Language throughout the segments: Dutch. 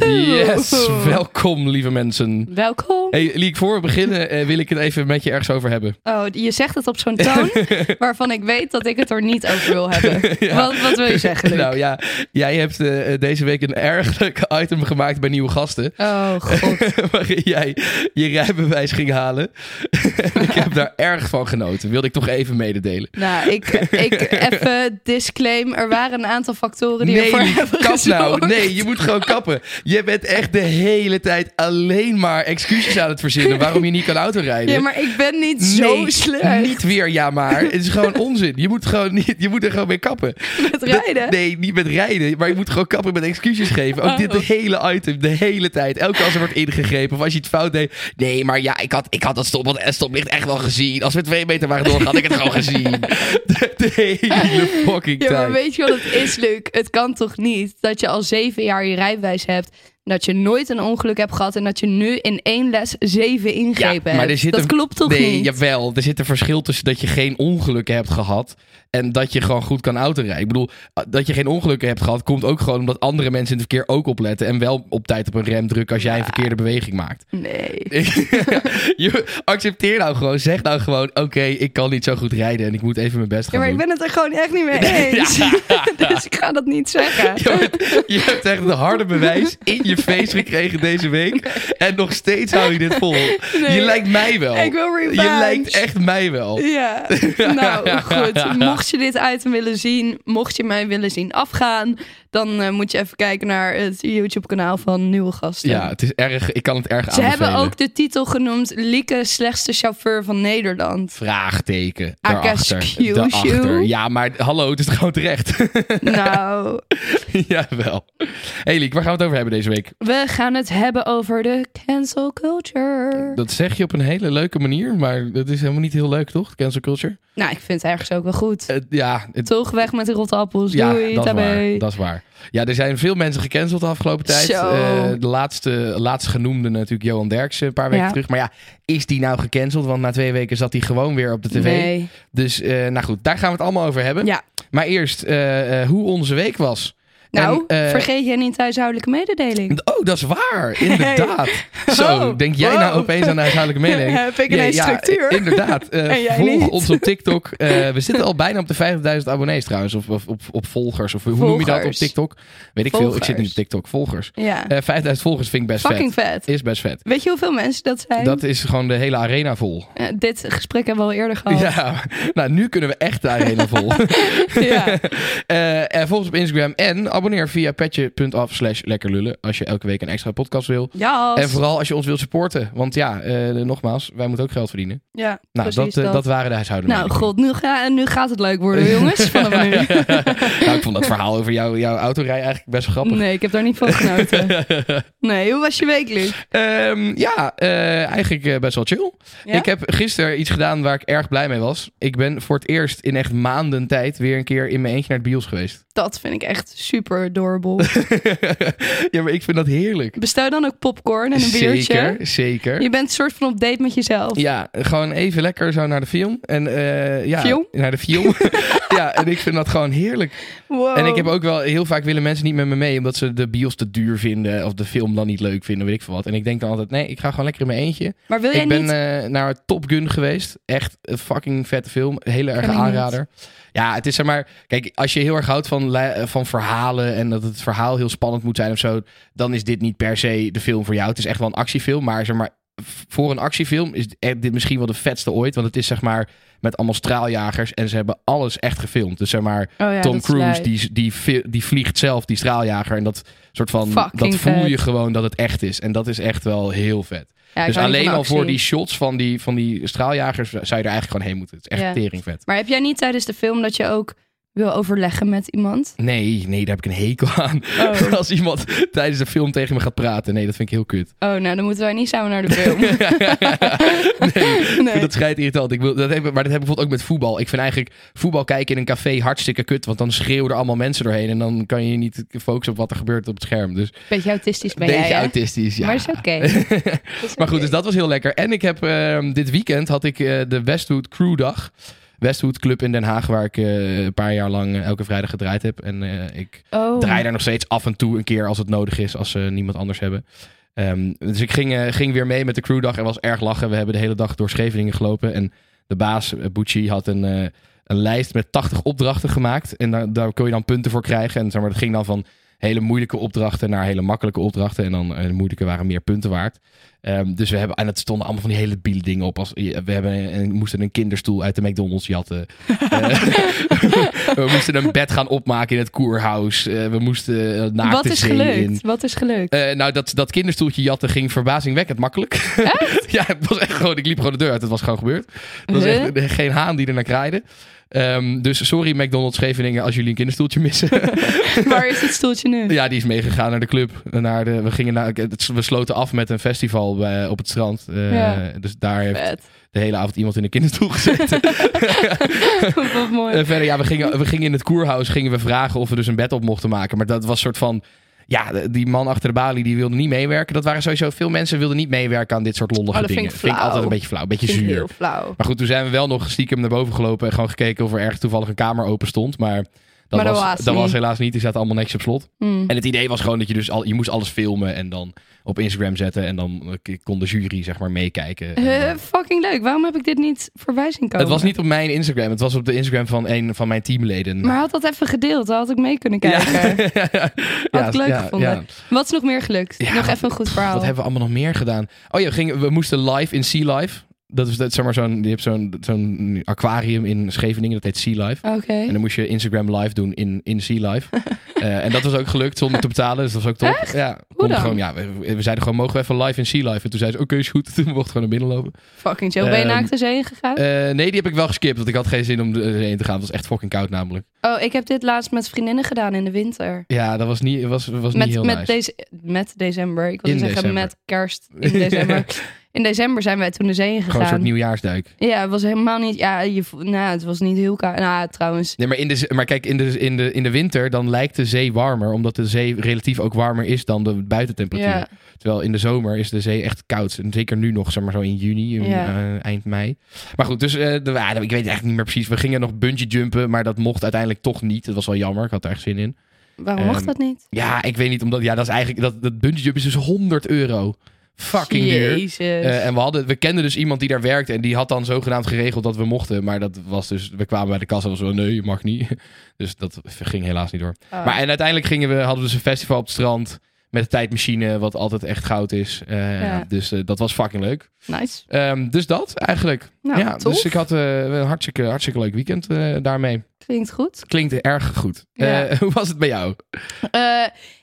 Yes, welkom lieve mensen. Welkom. Hey Liek, voor we beginnen eh, wil ik het even met je ergens over hebben. Oh, je zegt het op zo'n toon waarvan ik weet dat ik het er niet over wil hebben. Wat, wat wil je zeggen, Luc? Nou ja, jij hebt eh, deze week een ergelijk item gemaakt bij nieuwe gasten. Oh, god. waarin jij je rijbewijs ging halen. En ik heb daar erg van genoten. Wilde ik toch even mededelen. Nou, ik, ik even disclaim. Er waren een aantal factoren die nee, ervoor hebben kap nou. Nee, je moet gewoon kappen. Je bent echt de hele tijd alleen maar excuses aan het verzinnen waarom je niet kan autorijden. Ja, maar ik ben niet zo Nee, slecht Niet weer, ja maar. Het is gewoon onzin. Je moet, gewoon niet, je moet er gewoon mee kappen. met rijden. Nee, niet met rijden. Maar je moet gewoon kappen met excuses geven. Ook Oh. dit hele item, de hele tijd. Elke keer als er wordt ingegrepen of als je het fout deed. Nee, maar ja, ik had, ik had dat stop, stoplicht echt wel gezien. Als we twee meter waren doorgegaan, had ik het gewoon gezien. De, de hele fucking Ja, maar tijd. weet je wat het is, Luc? Het kan toch niet dat je al zeven jaar je rijbewijs hebt, dat je nooit een ongeluk hebt gehad en dat je nu in één les zeven ingrepen hebt. dat klopt toch nee, niet? Jawel, er zit een verschil tussen dat je geen ongelukken hebt gehad en dat je gewoon goed kan autorijden. Ik bedoel, dat je geen ongelukken hebt gehad, komt ook gewoon omdat andere mensen in het verkeer ook opletten en wel op tijd op een rem drukken als jij een verkeerde beweging maakt. Nee. je accepteer nou gewoon, zeg nou gewoon, oké, ik kan niet zo goed rijden en ik moet even mijn best Ja, gaan maar ik ben het er gewoon echt niet mee eens. dus ik ga dat niet zeggen. Je hebt, je hebt echt een harde bewijs in je face gekregen deze week. En nog steeds hou je dit vol. Nee. je lijkt mij wel. Ik wil revenge. Je lijkt echt mij wel. Ja, nou goed. Mocht je dit item willen zien, mocht je mij willen zien afgaan, dan eh, moet je even kijken naar het YouTube-kanaal van Nieuwe Gasten. Ja, het is erg. Ik kan het erg Ze aanbevelen. hebben ook de titel genoemd Lieke slechtste chauffeur van Nederland. vraagteken daarachter. Daarachter. Ja, maar hallo, het is gewoon terecht. Nou, Jawel. Hey Liek, waar gaan we het over hebben deze week? we gaan het hebben over de cancel culture. Dat zeg je op een hele leuke manier, maar dat is helemaal niet heel leuk, toch? Cancel culture. Nou, ik vind het ergens ook wel goed. Eh, ja, het, Toch weg met de rotte appels. ja Doei, dat is waar. Dat is waar. Ja, er zijn veel mensen gecanceld de afgelopen tijd. Eh, de laatste, laatst genoemde natuurlijk Johan Derksen een paar weken Ja. terug. Maar ja, is die nou gecanceld? Want na twee weken zat hij gewoon weer op de tv. Nee. Dus eh, nou goed, daar gaan we het allemaal over hebben. Ja. Maar eerst eh, hoe onze week was. Nou, En, eh, vergeet je niet huishoudelijke mededeling. Oh, dat is waar. Inderdaad. Zo, Oh, denk jij nou opeens aan de huishoudelijke mededeling? Heb ik ineens ja, structuur? Inderdaad. Eh, jij volg niet. ons op TikTok. Eh, we zitten al bijna op de 50.000 abonnees trouwens. Of, of, op, op volgers. Of hoe noem je dat op. TikTok? Weet ik veel. Ik zit in de Volgers. TikTok. Volgers. Ja. Eh 5000 volgers vind ik best Fucking vet. vet. Is best vet. Weet je hoeveel mensen dat zijn? Dat is gewoon de hele arena vol. Dit gesprek hebben we al eerder gehad. Ja, nou nu kunnen we echt de arena vol. Ja. En volg ons op Instagram en abonneer via petje.af slash lekkerlullen als je elke week een extra podcast wil. Ja, En vooral als je ons wilt supporten. Want ja, eh, nogmaals, wij moeten ook geld verdienen. ja Nou, dat, eh, dat waren de huishoudelijke Nou, god, nu, ga, nu gaat het leuk worden, jongens. Vanaf nu. nou, ik vond dat verhaal over jou, jouw autorij eigenlijk best grappig. Nee, ik heb daar niet van genoten. Nee, hoe was je week, Luc? Ehm, ja, eh, eigenlijk best wel chill. Ja? Ik heb gisteren iets gedaan waar ik erg blij mee was. Ik ben voor het eerst in echt maanden tijd weer een keer in mijn eentje naar het bios geweest. Dat vind ik echt super adorable. ja, maar ik vind dat heerlijk. Bestel dan ook popcorn en een biertje. Zeker, zeker. Je bent een soort van op date met jezelf. Ja, gewoon even lekker zo naar de film. En, eh, ja, Film? Naar de film. ja, en ik vind dat gewoon heerlijk. Wow. En ik heb ook wel heel vaak willen mensen niet met me mee, omdat ze de bios te duur vinden of de film dan niet leuk vinden, weet ik veel wat. En ik denk dan altijd, nee, ik ga gewoon lekker in mijn eentje. Maar wil jij Ik ben niet... eh, naar Top Gun geweest. Echt een fucking vette film. Hele erg aanrader. Ja, het is zeg maar. Kijk, als je heel erg houdt van, van verhalen en dat het verhaal heel spannend moet zijn of zo, dan is dit niet per se de film voor jou. Het is echt wel een actiefilm, maar zeg maar. Voor een actiefilm is dit misschien wel de vetste ooit. Want het is zeg maar met allemaal straaljagers. En ze hebben alles echt gefilmd. Dus zeg maar, Oh ja, Tom Cruise, die, die, die vliegt zelf, die straaljager. En dat soort van. Fucking dat voel vet. je gewoon dat het echt is. En dat is echt wel heel vet. Ja, dus alleen al voor die shots van die, van die straaljagers zou je er eigenlijk gewoon heen moeten. Het is echt Ja. tering vet. Maar heb jij niet tijdens de film dat je ook wil overleggen met iemand? Nee, nee, daar heb ik een hekel aan. Oh. Als iemand tijdens een film tegen me gaat praten. Nee, dat vind ik heel kut. Oh, nou dan moeten wij niet samen naar de film. nee, Nee. dat schijnt irritant. Ik wil, dat heb, maar dat heb ik bijvoorbeeld ook met voetbal. Ik vind eigenlijk voetbal kijken in een café hartstikke kut. Want dan schreeuwen er allemaal mensen doorheen. En dan kan je niet focussen op wat er gebeurt op het scherm. Dus Beetje autistisch ben beetje jij, hè? autistisch, ja. Maar is oké. Maar goed, dus dat was heel lekker. En ik heb ehm, dit weekend had ik eh, de Westwood Crew Dag. Westwood Club in Den Haag, waar ik eh, een paar jaar lang eh, elke vrijdag gedraaid heb. En eh, ik Oh. draai daar nog steeds af en toe een keer als het nodig is, als ze niemand anders hebben. Ehm, dus ik ging, ging weer mee met de crewdag en was erg lachen. We hebben de hele dag door Scheveningen gelopen. En de baas, Bucci, had een, een lijst met 80 opdrachten gemaakt. En daar, daar kon je dan punten voor krijgen. En zeg maar, dat ging dan van hele moeilijke opdrachten naar hele makkelijke opdrachten. En dan eh, de moeilijke waren meer punten waard. Ehm, dus we hebben, en het stonden allemaal van die hele biele dingen op. Als, we hebben een, moesten een kinderstoel uit de McDonald's jatten. Eh, we moesten een bed gaan opmaken in het koerhuis. Eh, we moesten naakte Wat is gelukt? in. Wat is gelukt? Nou, dat, dat kinderstoeltje jatten ging verbazingwekkend makkelijk. ja, het was echt gewoon, ik liep gewoon de deur uit. Het was gewoon gebeurd. Het was echt geen haan die er naar kraaide. Ehm, dus sorry McDonald's Scheveningen als jullie een kinderstoeltje missen. Waar is dit stoeltje nu? ja, die is meegegaan naar de club. Naar de, we, gingen naar, het- we sloten af met een festival bij- op het strand. Eh, Ja. Dus daar heeft de hele avond iemand in een kinderstoel gezeten. Wat mooi. En verder, ja, we gingen, we gingen in het koerhuis gingen we vragen of we dus een bed op mochten maken. Maar dat was soort van... Ja, die man achter de balie die wilde niet meewerken. Dat waren sowieso veel mensen wilden niet meewerken aan dit soort lollige Oh, dat dingen. vind ik vind ik flauw. altijd een beetje flauw, een beetje Vind zuur. flauw. Maar goed, toen zijn we wel nog stiekem naar boven gelopen en gewoon gekeken of er ergens toevallig een kamer open stond. Maar dat, Maar was, was dat niet. was helaas niet. Die zaten allemaal netjes op slot. Hmm. En het idee was gewoon dat je dus al, je moest alles filmen en dan op Instagram zetten. En dan eh, kon de jury zeg maar meekijken. En, Eh, fucking leuk. Waarom heb ik dit niet voorbij zien komen? het was niet op mijn Instagram, het was op de Instagram van een van mijn teamleden. Maar had dat even gedeeld, dan had ik mee kunnen kijken. ja, ik leuk gevonden. Wat is nog meer gelukt? Ja, nog even een goed verhaal. Wat hebben we allemaal nog meer gedaan? Oh ja, we, gingen, we moesten live in Sea Life. Dat is dat, zeg maar zo'n, je hebt zo'n, zo'n aquarium in Scheveningen, dat heet Sea Life. Oké. En dan moest je Instagram live doen in, in Sea Life. Eh, en dat was ook gelukt zonder te betalen, dus dat was ook top. Ja? Gewoon, ja, we, we zeiden gewoon, mogen we even live in Sea Life? En toen zei ze, oké, is goed. Toen mochten we gewoon naar binnen lopen. Fucking chill. Ben je Ehm, naakt de zee gegaan? Eh, nee, die heb ik wel geskipt, want ik had geen zin om de zee in te gaan. Het was echt fucking koud namelijk. oh, ik heb dit laatst met vriendinnen gedaan in de winter. Ja, dat was niet, was, was niet heel met, nice. deze, met december. Ik wilde In zeggen december. met kerst in december. in december zijn wij toen de zee in Gewoon een soort gegaan. nieuwjaarsduik. Ja, het was helemaal niet... Ja, je, nou, het was niet heel koud. Nou, trouwens. Nee, maar, in de, maar kijk, in de, in, de, in de winter dan lijkt de zee warmer. Omdat de zee relatief ook warmer is dan de buitentemperatuur. Ja. Terwijl in de zomer is de zee echt koud. En zeker nu nog, zeg maar zo in juni, in, Ja. eh, eind mei. Maar goed, dus eh, de, ja, ik weet eigenlijk niet meer precies. We gingen nog bungee jumpen, maar dat mocht uiteindelijk toch niet. Dat was wel jammer, ik had er echt zin in. Waarom mocht Ehm, dat niet? Ja, ik weet niet, omdat ja, dat is eigenlijk, dat, dat bungee jump is dus 100 euro. Fucking duur. Jezus. Eh, en we, hadden, we kenden dus iemand die daar werkte en die had dan zogenaamd geregeld dat we mochten. Maar dat was dus, we kwamen bij de kassa en was zo, nee, je mag niet. Dus dat ging helaas niet door. Oh. Maar en uiteindelijk gingen we, hadden we dus een festival op het strand met een tijdmachine, wat altijd echt goud is. Eh, Ja. Dus eh, dat was fucking leuk. Nice. Ehm, dus dat eigenlijk. Nou, ja, tof. dus ik had een hartstikke, hartstikke leuk weekend daarmee. Klinkt goed. Klinkt erg goed. Ja. Hoe was het bij jou?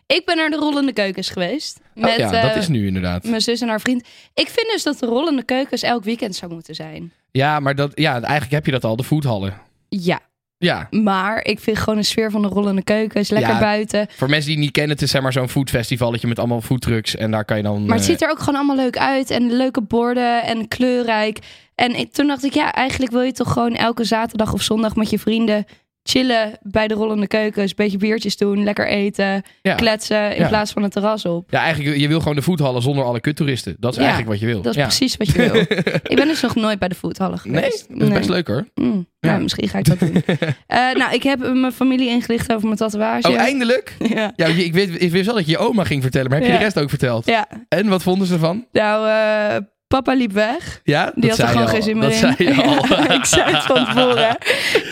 Eh, ik ben naar de rollende keukens geweest. Met oh ja, eh, dat is nu inderdaad. mijn zus en haar vriend. Ik vind dus dat de rollende keukens elk weekend zou moeten zijn. Ja, maar dat, ja, eigenlijk heb je dat al, de foodhallen. Ja, Ja, maar ik vind gewoon de sfeer van de rollende keukens lekker Ja. buiten. voor mensen die het niet kennen, het is zeg maar zo'n foodfestivalletje met allemaal foodtrucks. En daar kan je dan... Maar het eh, ziet er ook gewoon allemaal leuk uit. En leuke borden en kleurrijk. En ik- toen dacht ik, ja, eigenlijk wil je toch gewoon elke zaterdag of zondag met je vrienden chillen bij de rollende keukens. Beetje biertjes doen, lekker eten, ja. kletsen in Ja. plaats van het terras op. Ja, eigenlijk, je wil gewoon de foodhallen zonder alle kuttoeristen. Dat is Ja, eigenlijk wat je wil. Dat is precies wat je wil. ik ben dus nog nooit bij de foodhallen Nee, geweest. dat is best leuk hoor. Mm, Ja. nou, misschien ga ik dat doen. Eh, nou, ik heb mijn familie ingelicht over mijn tatoeage. Oh, eindelijk? Ja. Ik, weet, ik wist wel dat je je oma ging vertellen, maar heb je de rest ook verteld? ja, En wat vonden ze ervan? nou, eh, papa liep weg. Ja, Die had er gewoon geen zin meer dat in. zei je al. Ja, ik zei het van tevoren.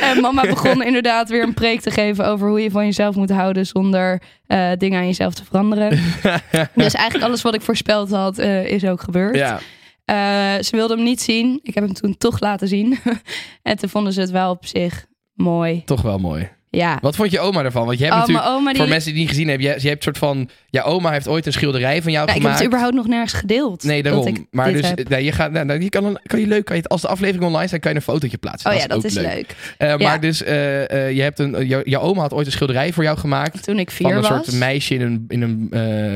En mama begon inderdaad weer een preek te geven over hoe je van jezelf moet houden zonder eh, dingen aan jezelf te veranderen. dus eigenlijk alles wat ik voorspeld had, eh, is ook gebeurd. ja, Eh, ze wilde hem niet zien. Ik heb hem toen toch laten zien. en toen vonden ze het wel op zich mooi. toch wel mooi. Ja. Wat vond je oma ervan? Want je hebt Oh, natuurlijk, mijn oma die... voor mensen die het niet gezien hebben, je, je hebt soort van, ja, oma heeft ooit een schilderij van jou Nou, ik heb gemaakt. het überhaupt nog nergens gedeeld. Nee, dat daarom. ik Maar dus, nee, je gaat, nou, nou, je kan, een- kan je leuk, kan je, als de aflevering online staat, kan je een fotootje plaatsen. Oh ja, dat ook is leuk. Eh, Ja. Maar dus, eh, eh, je hebt een, jou- jouw oma had ooit een schilderij voor jou gemaakt. Toen ik Van vier een was. soort meisje in een, in een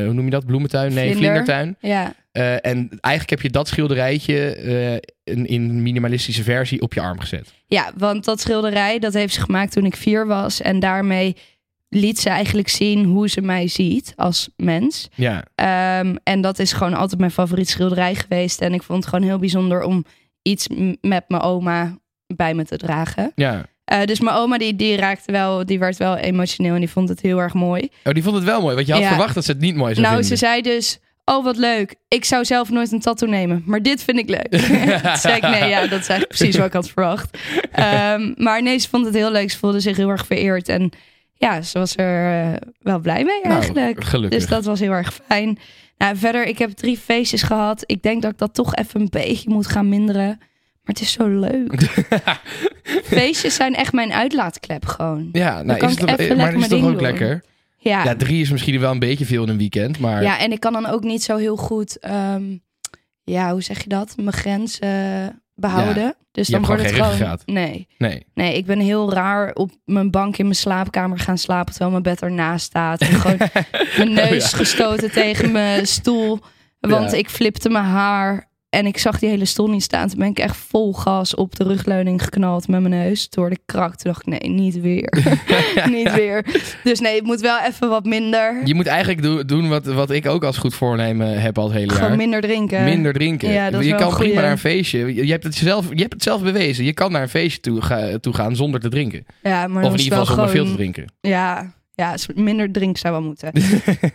hoe noem je dat, bloementuin? Nee, Vlinder. vlindertuin. Ja. Eh, en eigenlijk heb je dat schilderijtje eh, in, in minimalistische versie op je arm gezet. ja, want dat schilderij dat heeft ze gemaakt toen ik vier was. En daarmee liet ze eigenlijk zien hoe ze mij ziet als mens. Ja, Ehm, en dat is gewoon altijd mijn favoriet schilderij geweest. En ik vond het gewoon heel bijzonder om iets met mijn oma bij me te dragen. ja. Eh, dus mijn oma die, die raakte wel, die werd wel emotioneel en die vond het heel erg mooi. Oh, die vond het wel mooi, want je had Ja. verwacht dat ze het niet mooi zou nou, ze vinden. zei dus, oh wat leuk. Ik zou zelf nooit een tattoo nemen, maar dit vind ik leuk. Toen zei ik, nee, ja, dat is eigenlijk precies wat ik had verwacht. Ehm, maar nee, ze vond het heel leuk. Ze voelde zich heel erg vereerd. En ja, ze was er eh, wel blij mee Nou, eigenlijk. gelukkig. Dus dat was heel erg fijn. Nou, verder, ik heb drie feestjes gehad. Ik denk dat ik dat toch even een beetje moet gaan minderen. Maar het is zo leuk. Feestjes zijn echt mijn uitlaatklep gewoon. Ja, nou, kan is het, ik toch- even maar lekker is toch ook doen. lekker? Ja. Ja, drie is misschien wel een beetje veel in een weekend, maar Ja, en ik kan dan ook niet zo heel goed, ehm, ja, hoe zeg je dat? Mijn grenzen behouden. dus dan wordt het gewoon. Nee, nee. nee, ik ben heel raar op mijn bank in mijn slaapkamer gaan slapen terwijl mijn bed ernaast staat. En gewoon mijn neus Oh ja. gestoten tegen mijn stoel. Want Ja. ik flipte mijn haar en ik zag die hele stoel niet staan. Toen ben ik echt vol gas op de rugleuning geknald met mijn neus. Toen hoorde ik krak. Toen dacht ik, nee, niet weer. niet weer. Dus nee, het moet wel even wat minder. Je moet eigenlijk do- doen wat, wat ik ook als goed voornemen heb al het hele Gewoon jaar. minder drinken. Minder drinken. Ja, dat is je kan prima naar een feestje. Je, hebt het zelf, je hebt het zelf bewezen. Je kan naar een feestje toe, ga- toe gaan zonder te drinken. Ja, maar of in ieder geval zonder veel te gewoon- drinken. Ja, ja, minder drink zou wel moeten.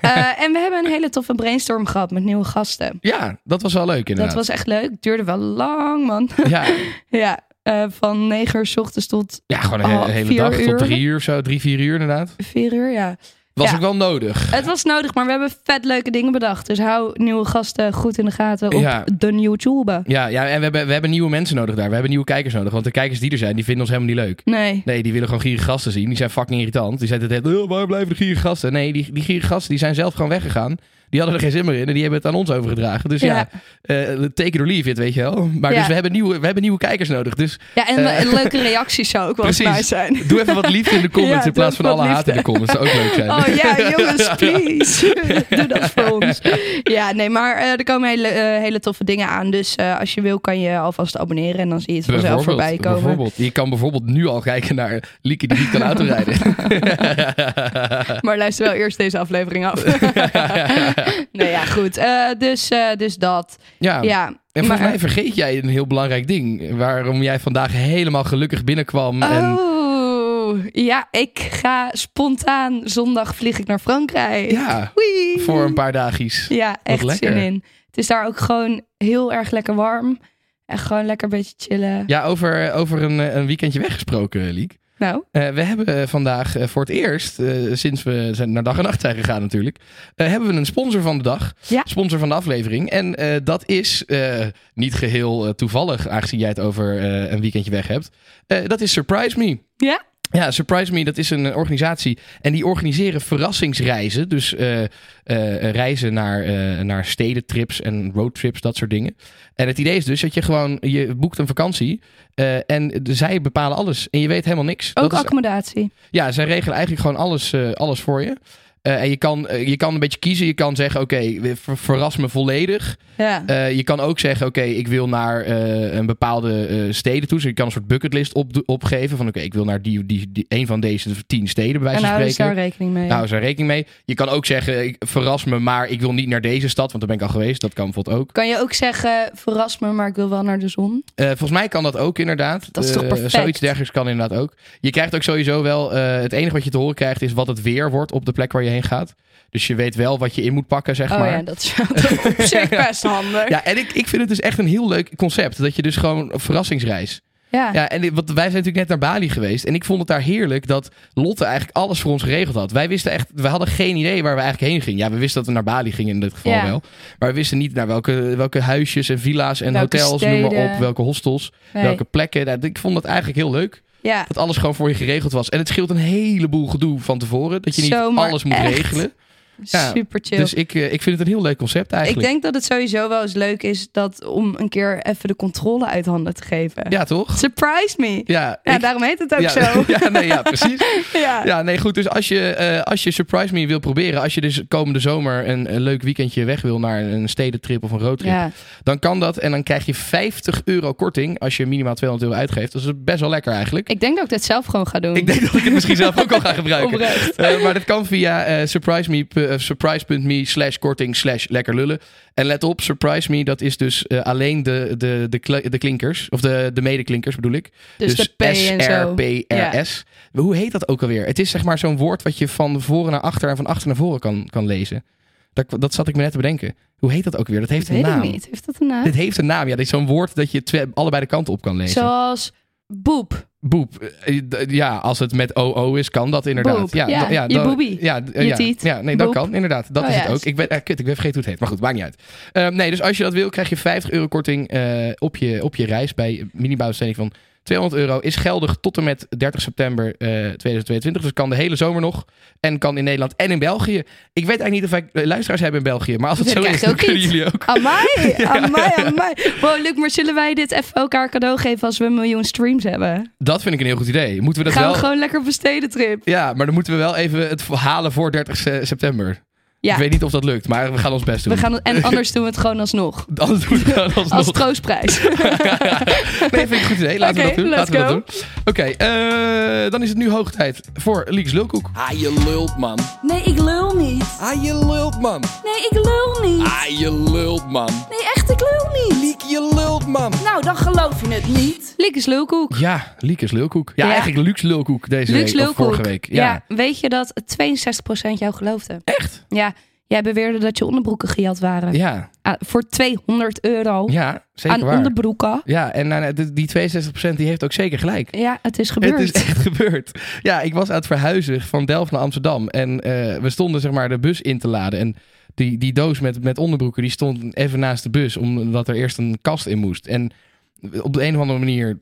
Eh, en we hebben een hele toffe brainstorm gehad met nieuwe gasten. Ja, dat was wel leuk inderdaad. Dat was echt leuk. Duurde wel lang, man. ja, ja, eh, van negen uur s ochtends tot ja, gewoon een hele, dag uur? tot drie uur zo. Drie, vier uur inderdaad. vier uur, ja. Was Ja. ook wel nodig. Het was nodig, maar we hebben vet leuke dingen bedacht. Dus hou nieuwe gasten goed in de gaten op Ja. de YouTube. Ja, ja en we hebben, we hebben nieuwe mensen nodig daar. We hebben nieuwe kijkers nodig. Want de kijkers die er zijn, die vinden ons helemaal niet leuk. Nee. Nee, die willen gewoon gierige gasten zien. Die zijn fucking irritant. Die zeiden het oh, waar blijven de gierige gasten? Nee, die, die gierige gasten die zijn zelf gewoon weggegaan. Die hadden er geen zin meer in en die hebben het aan ons overgedragen. Dus ja, Ja. eh, take it or leave it, weet je wel. Maar Ja. dus we hebben, nieuwe, we hebben nieuwe kijkers nodig. Dus Ja, en Eh. en leuke reacties zou ook wel Precies. nice zijn. doe even wat liefde in de comments Ja, in plaats van alle haat in de comments. Dat zou ook leuk zijn. Oh ja, jongens, please. Doe dat voor ons. Ja, nee, maar eh, er komen hele, hele toffe dingen aan. Dus als je wil, kan je alvast abonneren. En dan zie je het vanzelf voorbij komen. bijvoorbeeld. Je kan bijvoorbeeld nu al kijken naar Lieke die niet kan autorijden. Maar luister wel eerst deze aflevering af. nee, ja, goed. Eh, dus, eh, dus dat. ja. Ja, En volgens maar- mij vergeet jij een heel belangrijk ding. Waarom jij vandaag helemaal gelukkig binnenkwam. En Oh, ja, ik ga spontaan zondag vlieg ik naar Frankrijk. ja, Wee. voor een paar dagjes. Ja, echt lekker. zin in. Het is daar ook gewoon heel erg lekker warm. En gewoon lekker een beetje chillen. Ja, over, over een, eh, een weekendje weggesproken, Liek. Nou, Eh, we hebben eh, vandaag eh, voor het eerst, sinds we zijn naar dag en nacht zijn gegaan natuurlijk, hebben we een sponsor van de dag. Ja. Sponsor van de aflevering. En dat is niet geheel eh, toevallig, aangezien jij het over een weekendje weg hebt. Dat is Surprise Me. Ja? Ja, Surprise Me, dat is een eh, organisatie. En die organiseren verrassingsreizen. Dus eh, eh, reizen naar, eh, naar stedentrips en roadtrips, dat soort dingen. En het idee is dus dat je gewoon, je boekt een vakantie. en de- zij bepalen alles. En je weet helemaal niks. ook dat is, accommodatie. ja, zij regelen eigenlijk gewoon alles, alles voor je. Eh, en je kan, eh, je kan een beetje kiezen. Je kan zeggen, oké, ver- verras me volledig. Ja. Eh, je kan ook zeggen, oké, ik wil naar een bepaalde steden toe. Dus je kan een soort bucketlist op, opgeven. Van oké, ik wil naar die, die, die, een van deze tien steden, bij wijze van spreken. daar rekening mee. Nou, daar rekening mee. Je kan ook zeggen, ik verras me, maar ik wil niet naar deze stad. Want daar ben ik al geweest. Dat kan bijvoorbeeld ook. Kan je ook zeggen, verras me, maar ik wil wel naar de zon? Volgens mij kan dat ook inderdaad. Dat is toch perfect? zoiets dergelijks kan inderdaad ook. Je krijgt ook sowieso wel... het enige wat je te horen krijgt is wat het weer wordt op de plek waar je heen gaat. Dus je weet wel wat je in moet pakken, zeg Oh maar. ja, dat is op zich best handig. Ja, en ik, ik vind het dus echt een heel leuk concept. Dat je dus gewoon een verrassingsreis. Ja. Ja, en want wij zijn natuurlijk net naar Bali geweest. En ik vond het daar heerlijk dat Lotte eigenlijk alles voor ons geregeld had. Wij wisten echt, we hadden geen idee waar we eigenlijk heen gingen. Ja, we wisten dat we naar Bali gingen in dit geval Ja. wel. Maar we wisten niet naar welke, welke huisjes en villa's en Welke hotels, noem maar steden. op. Welke hostels, Nee. welke plekken. Ik vond dat eigenlijk heel leuk. Ja. Dat alles gewoon voor je geregeld was. En het scheelt een heleboel gedoe van tevoren. Dat je niet alles moet echt. regelen. Ja, Super chill. Dus ik, eh, ik vind het een heel leuk concept ik eigenlijk. denk dat het sowieso wel eens leuk is dat om een keer even de controle uit handen te geven. Ja, toch? Surprise me. Ja, Ja, ik- daarom heet het ook ja, zo. ja, nee, ja, precies. ja. Ja, nee, goed. Dus als je, eh, als je Surprise Me wil proberen, als je dus komende zomer een, een leuk weekendje weg wil naar een stedentrip of een roadtrip, Ja. dan kan dat. En dan krijg je 50 euro korting als je minimaal 200 euro uitgeeft. Dat is best wel lekker eigenlijk. Ik denk dat ik dit zelf gewoon ga doen. Ik denk dat ik het misschien zelf ook al ga gebruiken. Eh, maar dat kan via eh, surprise.me eh, surprise.me slash korting slash lekker lullen. En let op, Surprise Me, dat is dus eh, alleen de, de, de, de klinkers. Of de, de medeklinkers bedoel ik. Dus, de P en zo. S-R-P-R-S. Hoe heet dat ook alweer? Het is zeg maar zo'n woord wat je van voren naar achter en van achter naar voren kan, kan lezen. Dat, dat zat ik me net te bedenken. Hoe heet dat ook weer? Dat heeft Dat een naam. niet. Heeft dat een naam? Dit heeft een naam. Ja, dit is zo'n woord dat je twee, allebei de kanten op kan lezen. Zoals boep. Boep. Eh, Ja, als het met OO is, kan dat inderdaad. Boep. Ja, Ja, ja, je. Ja, Je ja, tiet. ja, nee, dat Boep. kan inderdaad. Dat Oh, is het ook. Ik ben, eh, kut, ik ben vergeten hoe het heet. Maar goed, maakt niet uit. Eh, nee, dus als je dat wil, krijg je 50 euro korting eh, op, je, op je reis bij minibouwbesteding van 200 euro. Is geldig tot en met 30 september eh, 2022. Dus kan de hele zomer nog. En kan in Nederland en in België. Ik weet eigenlijk niet of wij eh, luisteraars hebben in België. Maar als het Dat zo is, dan kunnen jullie ook. Amai, amai, amai. Wow, Luc, maar zullen wij dit even elkaar cadeau geven als we een miljoen streams hebben? Dat vind ik een heel goed idee. Moeten we dat Gaan wel... we gewoon lekker op een stedentrip? Ja, maar dan moeten we wel even het halen voor 30 se- september. Ja. Ik weet niet of dat lukt, maar we gaan ons best doen. We gaan, en anders doen we het gewoon alsnog. Anders doen we het gewoon alsnog. Als troostprijs. nee, vind ik een goed idee. Laten we dat doen. Laten we dat doen. Oké, eh, dan is het nu hoog tijd voor Leeks Lulkoek. Ah, je lult, man. Nee, ik lul niet. Ah, je lult, man. Nee, ik lul niet. Ah, je lult, man. Nee, ik lul niet. Liek, je lult, man. Nou, dan geloof je het niet. Liekes lulkoek. Ja, Liekes Lulkoek. Ja, Ja. eigenlijk Luxe Lulkoek deze Luxe week. Of lulkoek. vorige week. Ja. Ja. weet je dat 62% jou geloofde? Echt? Ja, jij beweerde dat je onderbroeken gejat waren. Ja, Ah, voor 200 euro ja zeker aan waar. onderbroeken. Ja, en nou, die- die 62% die heeft ook zeker gelijk. Ja, het is gebeurd. Het is echt gebeurd. Ja, ik was aan het verhuizen van Delft naar Amsterdam. En eh, we stonden zeg maar de bus in te laden. En die, die doos met, met onderbroeken die stond even naast de bus. Omdat er eerst een kast in moest. En op de een of andere manier,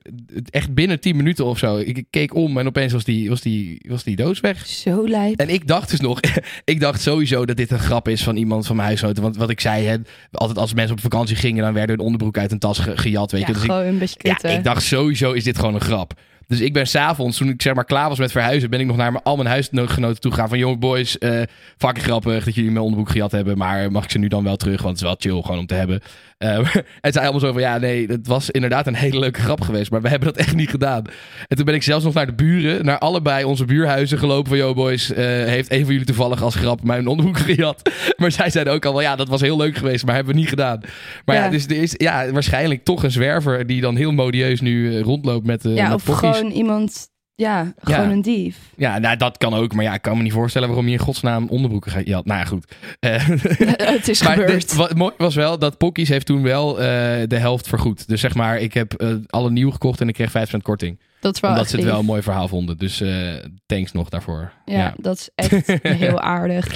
echt binnen 10 minuten of zo. Ik keek om en opeens was die, was die, was die doos weg. Zo lijp. En ik dacht dus nog, ik dacht sowieso dat dit een grap is van iemand van mijn huisgenoten. Want wat ik zei, hè, altijd als mensen op vakantie gingen, dan werden hun onderbroek uit een tas ge- gejat. Weet Ja, je. Dus ik, gewoon een beetje ja, ik dacht sowieso is dit gewoon een grap. Dus ik ben s'avonds, toen ik zeg maar klaar was met verhuizen, ben ik nog naar mijn, al mijn huisgenoten toe gegaan. Van jonge boys, eh fucking grappig dat jullie mijn onderbroek gejat hebben. Maar mag ik ze nu dan wel terug? Want het is wel chill gewoon om te hebben. Eh, en zei allemaal zo van, ja nee, het was inderdaad een hele leuke grap geweest. Maar we hebben dat echt niet gedaan. En toen ben ik zelfs nog naar de buren, naar allebei onze buurhuizen gelopen. Van, yo boys, eh, heeft een van jullie toevallig als grap mijn onderbroek gejat? Maar zij zeiden ook al wel, ja dat was heel leuk geweest, maar hebben we niet gedaan. Maar ja, Ja. dus er is ja, waarschijnlijk toch een zwerver die dan heel modieus nu eh, rondloopt met, eh ja, met of pokkies. gewoon iemand, ja, gewoon Ja. een dief. Ja, nou, dat kan ook. Maar ja, ik kan me niet voorstellen waarom je in godsnaam onderbroeken gaat. Ja, nou ja, goed. Eh, het is maar gebeurd. dit- wat mooi was wel dat Pokkies heeft toen wel eh, de helft vergoed. Dus zeg maar, ik heb eh, alle nieuw gekocht en ik kreeg 5% korting. Dat is wel omdat ze het lief. wel een mooi verhaal vonden. Dus eh, thanks nog daarvoor. Ja, dat is echt heel aardig.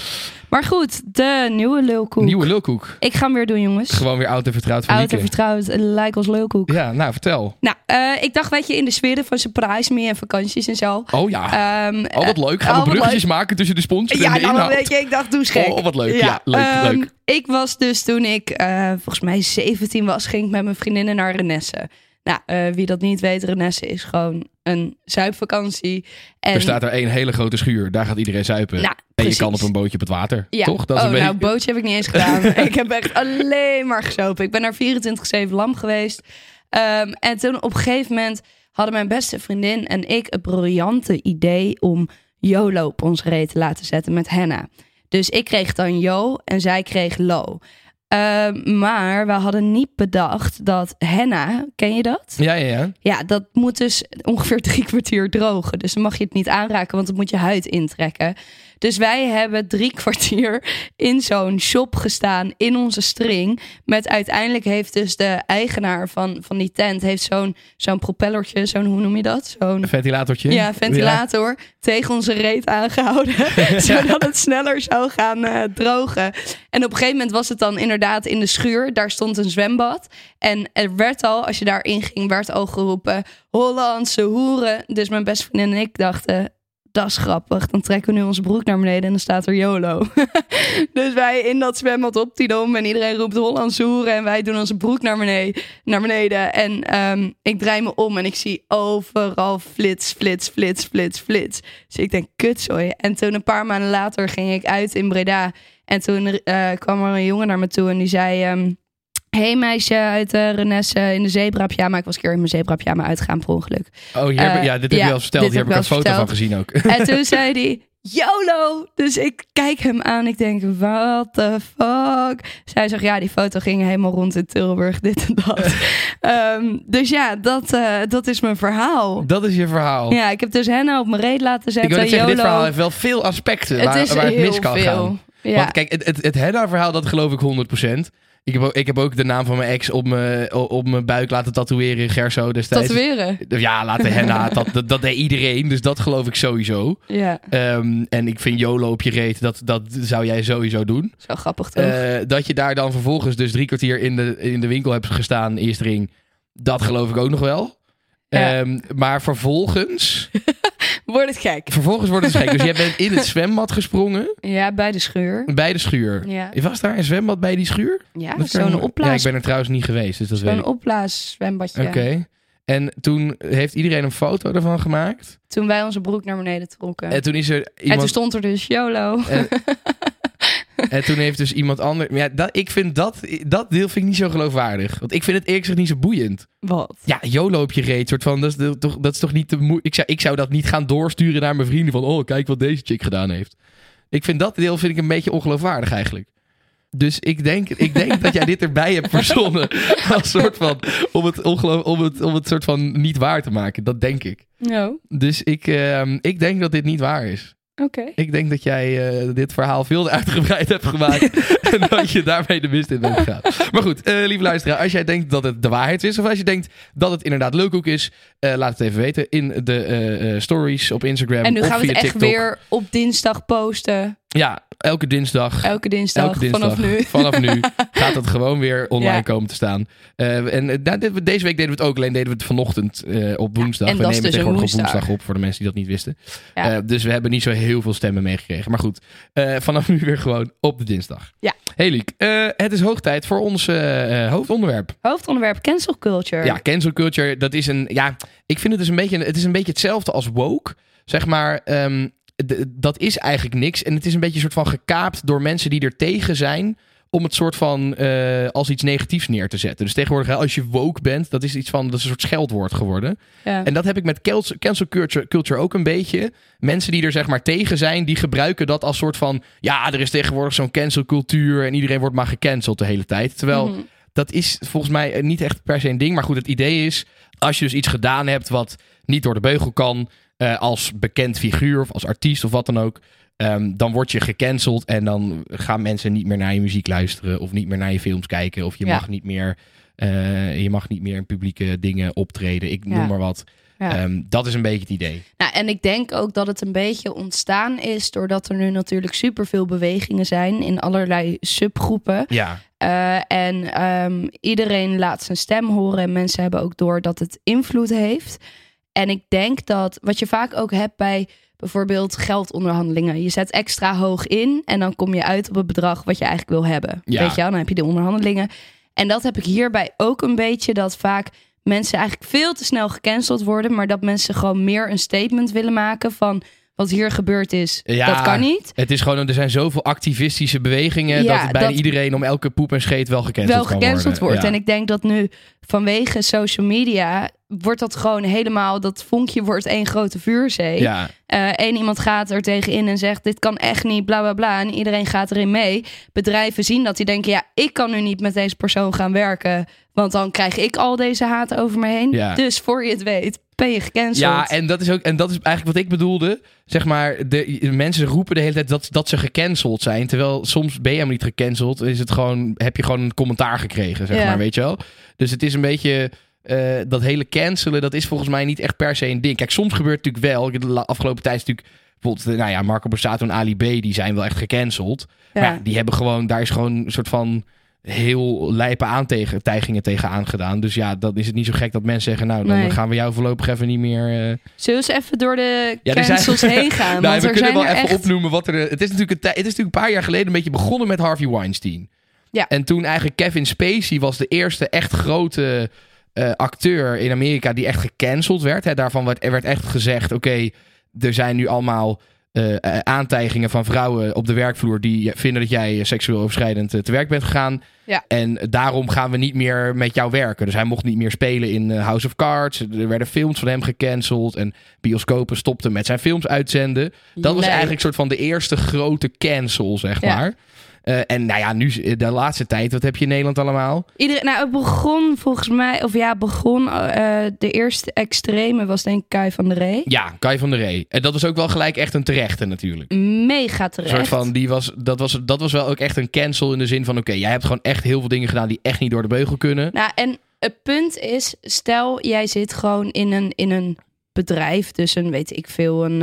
Maar goed, de nieuwe lulkoek. Nieuwe lulkoek. Ik ga hem weer doen, jongens. Gewoon weer oud en vertrouwd van Oud en vertrouwd, lijk als lulkoek. Ja, nou vertel. Nou, eh, ik dacht, weet je, in de sfeer van surprise me en vakanties en zo. Oh ja. Ehm, oh, wat leuk. Gaan we bruggetjes maken tussen de sponsor Ja, en de nou, inhoud? weet je, ik dacht, doe eens gek. Oh, wat leuk. Ja, leuk, ehm, leuk. Ik was dus toen ik eh, volgens mij 17 was, ging ik met mijn vriendinnen naar Renesse. Nou, eh, wie dat niet weet, Renesse is gewoon een zuipvakantie. En, Er staat er één hele grote schuur. Daar gaat iedereen zuipen. Nou, en je kan op een bootje op het water. Ja. Toch? Dat is oh, een beetje... nou, bootje heb ik niet eens gedaan. ik heb echt alleen maar gesopen. Ik ben naar 24-7 lam geweest. Ehm, en toen op een gegeven moment hadden mijn beste vriendin en ik het briljante idee om YOLO op ons reet te laten zetten met henna. Dus ik kreeg dan Yo en zij kreeg Lo. Ehm, maar we hadden niet bedacht dat henna, ken je dat? Ja, ja, ja. Ja, dat moet dus ongeveer drie kwartier drogen. Dus dan mag je het niet aanraken, want dan moet je huid intrekken. Dus wij hebben drie kwartier in zo'n shop gestaan in onze string. Met uiteindelijk heeft dus de eigenaar van, van die tent heeft zo'n zo'n propellertje, zo'n hoe noem je dat? Zo'n Een ventilatortje. ja, ventilator tegen onze reet aangehouden. zodat het sneller zou gaan eh, drogen. En op een gegeven moment was het dan inderdaad in de schuur. Daar stond een zwembad. En er werd al, als je daarin ging, werd al geroepen... Hollandse hoeren. Dus mijn beste vriendin en ik dachten... Dat is grappig. Dan trekken we nu onze broek naar beneden en dan staat er YOLO. dus wij in dat zwembad op die dom en iedereen roept Hollandse hoeren. En wij doen onze broek naar beneden. Naar beneden. En ehm, ik draai me om en ik zie overal flits, flits, flits, flits, flits. Dus ik denk, kutzooi. En toen een paar maanden later ging ik uit in Breda. En toen eh, kwam er een jongen naar me toe en die zei... ehm, hey meisje uit de Renesse in de zebrapjama. Ik was een keer in mijn zebrapjama uitgegaan per ongeluk. Oh, hier Eh, ja, dit heb ja, je al verteld. Hier heb ik ik een foto van gezien ook. En toen zei hij, YOLO! Dus ik kijk hem aan. Ik denk, what the fuck? Zij zegt, ja, die foto ging helemaal rond in Tilburg, dit en dat. Ehm, dus ja, dat, eh, dat is mijn verhaal. Dat is je verhaal. Ja, ik heb dus henna op mijn reet laten ik zetten. wil net zeggen, dit verhaal heeft wel veel aspecten het waar, waar het mis kan veel. gaan. Ja. Want kijk, het, het, het Henna-verhaal, dat geloof ik 100%. Ik heb, ook, ik heb ook de naam van mijn ex op mijn, op mijn buik laten tatoeëren in Gerso destijds. Tatoeëren. Ja, laten henna. dat, dat, dat deed iedereen, dus dat geloof ik sowieso. Ja, Ehm, en ik vind YOLO op je reet, dat, dat zou jij sowieso doen. zo grappig toch? Eh, dat je daar dan vervolgens dus drie kwartier in de, in de winkel hebt gestaan, eerste ring. Dat geloof ik ook nog wel. Ja. Ehm, maar vervolgens, Wordt het gek? vervolgens wordt het gek. Dus jij bent in het zwembad gesprongen Ja, bij de schuur. bij de schuur. Ja, Was daar een zwembad bij die schuur? ja zo'n Ja, ik opblaas, ben er trouwens niet geweest, dus dat weet zo'n ik. opblaaszwembadje. Oké. En toen heeft iedereen een foto ervan gemaakt. Toen wij onze broek naar beneden trokken. En toen is er En toen iemand. stond er dus YOLO. En, en toen heeft dus iemand anders. Ja, dat, ik vind dat, dat deel vind ik niet zo geloofwaardig. Want ik vind het eerlijk gezegd niet zo boeiend. Wat? Ja, YOLO op je reet. Soort van, dat, is de- toch, dat is toch niet te moe. Ik zou, ik zou dat niet gaan doorsturen naar mijn vrienden. Van, oh, kijk wat deze chick gedaan heeft. Ik vind dat deel vind ik een beetje ongeloofwaardig eigenlijk. Dus ik denk, ik denk dat jij dit erbij hebt verzonnen. Als soort van. Om het, ongeloof, om, het, om het soort van niet waar te maken. Dat denk ik. No. Dus ik, ehm, ik denk dat dit niet waar is. Oké. Ik denk dat jij eh, dit verhaal veel uitgebreid hebt gemaakt. en dat je daarmee de mist in bent gegaan. Maar goed, eh, lieve luisteraar. Als jij denkt dat het de waarheid is. Of als je denkt dat het inderdaad leukhoek is. eh, laat het even weten in de stories op Instagram. En nu gaan we het echt TikTok. weer op dinsdag posten. Ja, elke dinsdag. Elke dinsdag, Elke dinsdag vanaf nu. vanaf nu gaat het gewoon weer online Ja. komen te staan. Eh, en eh, nou, deze week deden we het ook, alleen deden we het vanochtend eh, op woensdag. en we dat nemen dus een tegenwoordig op woensdag. op voor de mensen die dat niet wisten. Ja. Dus we hebben niet zo heel veel stemmen meegekregen. Maar goed, vanaf nu weer gewoon op de dinsdag. Ja. Hey eh, het is hoog tijd voor ons hoofdonderwerp. Hoofdonderwerp cancel culture. Ja, cancel culture, dat is een. Ja, ik vind het dus een beetje. Het is een beetje hetzelfde als woke. Zeg maar. ehm, dat is eigenlijk niks. En het is een beetje een soort van gekaapt door mensen die er tegen zijn. Om het soort van eh, als iets negatiefs neer te zetten. Dus tegenwoordig, als je woke bent, dat is iets van. Dat is een soort scheldwoord geworden. Ja. En dat heb ik met cancel culture, culture ook een beetje. Mensen die er zeg maar tegen zijn, die gebruiken dat als soort van. Ja, er is tegenwoordig zo'n cancel cultuur. En iedereen wordt maar gecanceld de hele tijd. Terwijl Mhm. dat is volgens mij eh, niet echt per se een ding. Maar goed, het idee is, als je dus iets gedaan hebt wat niet door de beugel kan, eh, als bekend figuur of als artiest of wat dan ook, ehm, dan word je gecanceld en dan gaan mensen niet meer naar je muziek luisteren of niet meer naar je films kijken of je Ja. mag niet meer, eh, je mag niet meer in publieke dingen optreden. Ik noem Ja. maar wat. Ja. Ehm, dat is een beetje het idee. Nou, en ik denk ook dat het een beetje ontstaan is doordat er nu natuurlijk superveel bewegingen zijn in allerlei subgroepen. Ja, Eh, en ehm, iedereen laat zijn stem horen en mensen hebben ook door dat het invloed heeft. En ik denk dat wat je vaak ook hebt bij bijvoorbeeld geldonderhandelingen. Je zet extra hoog in en dan kom je uit op het bedrag wat je eigenlijk wil hebben. Ja. Weet je wel, dan heb je de onderhandelingen. En dat heb ik hierbij ook een beetje, dat vaak mensen eigenlijk veel te snel gecanceld worden, maar dat mensen gewoon meer een statement willen maken van wat hier gebeurd is. Ja, dat kan niet. het is gewoon, er zijn zoveel activistische bewegingen Ja, dat bijna dat- iedereen om elke poep en scheet wel gecanceld wel gecanceld worden. wordt. Ja. En ik denk dat nu vanwege social media wordt dat gewoon helemaal, dat vonkje wordt één grote vuurzee. ja, Eén iemand gaat er tegenin en zegt dit kan echt niet, bla bla bla. En iedereen gaat erin mee. Bedrijven zien dat die denken, ja, ik kan nu niet met deze persoon gaan werken. Want dan krijg ik al deze haat over me heen. Dus voor je het weet, ben je gecanceld. Ja, en dat is ook en dat is eigenlijk wat ik bedoelde. Zeg maar, de, de mensen roepen de hele tijd dat, dat ze gecanceld zijn. Terwijl soms ben je helemaal niet gecanceld. Is het gewoon, heb je gewoon een commentaar gekregen, zeg Ja. maar, weet je wel. Dus het is een beetje. eh, dat hele cancelen, dat is volgens mij niet echt per se een ding. Kijk, soms gebeurt het natuurlijk wel. De afgelopen tijd is natuurlijk bijvoorbeeld, eh, nou ja, Marco Borsato en Ali B, die zijn wel echt gecanceld. Ja. Maar ja, die hebben gewoon, daar is gewoon een soort van heel lijpe aantijgingen tegen aangedaan. Dus ja, dan is het niet zo gek dat mensen zeggen, nou, dan Nee. gaan we jou voorlopig even niet meer... eh, Zullen we eens even door de Ja, zijn- cancels heen gaan? nou, want we kunnen wel even echt... opnoemen wat er. Het is, natuurlijk een het is natuurlijk een paar jaar geleden een beetje begonnen met Harvey Weinstein. Ja. En toen eigenlijk Kevin Spacey was de eerste echt grote eh, acteur in Amerika die echt gecanceld werd. Hè. Daarvan werd, er werd echt gezegd: oké, er zijn nu allemaal. Eh, aantijgingen van vrouwen op de werkvloer die vinden dat jij seksueel overschrijdend eh, te werk bent gegaan. Ja. En daarom gaan we niet meer met jou werken. Dus hij mocht niet meer spelen in House of Cards. Er werden films van hem gecanceld. En bioscopen stopten met zijn films uitzenden. Dat was eigenlijk soort van de eerste grote cancel, zeg Ja. Eh, en nou ja, nu eh, de laatste tijd, wat heb je in Nederland allemaal? Iedereen, nou, het begon volgens mij, of ja, begon eh, de eerste extreme was denk ik Kai van der Ree. Ja, Kai van der Ree. En dat was ook wel gelijk echt een terechte natuurlijk. Mega Een terecht. soort van, die was, dat, was, dat was wel ook echt een cancel in de zin van... oké, jij hebt gewoon echt heel veel dingen gedaan die echt niet door de beugel kunnen. Nou, en het punt is, stel jij zit gewoon in een, in een bedrijf, dus een, weet ik veel, een,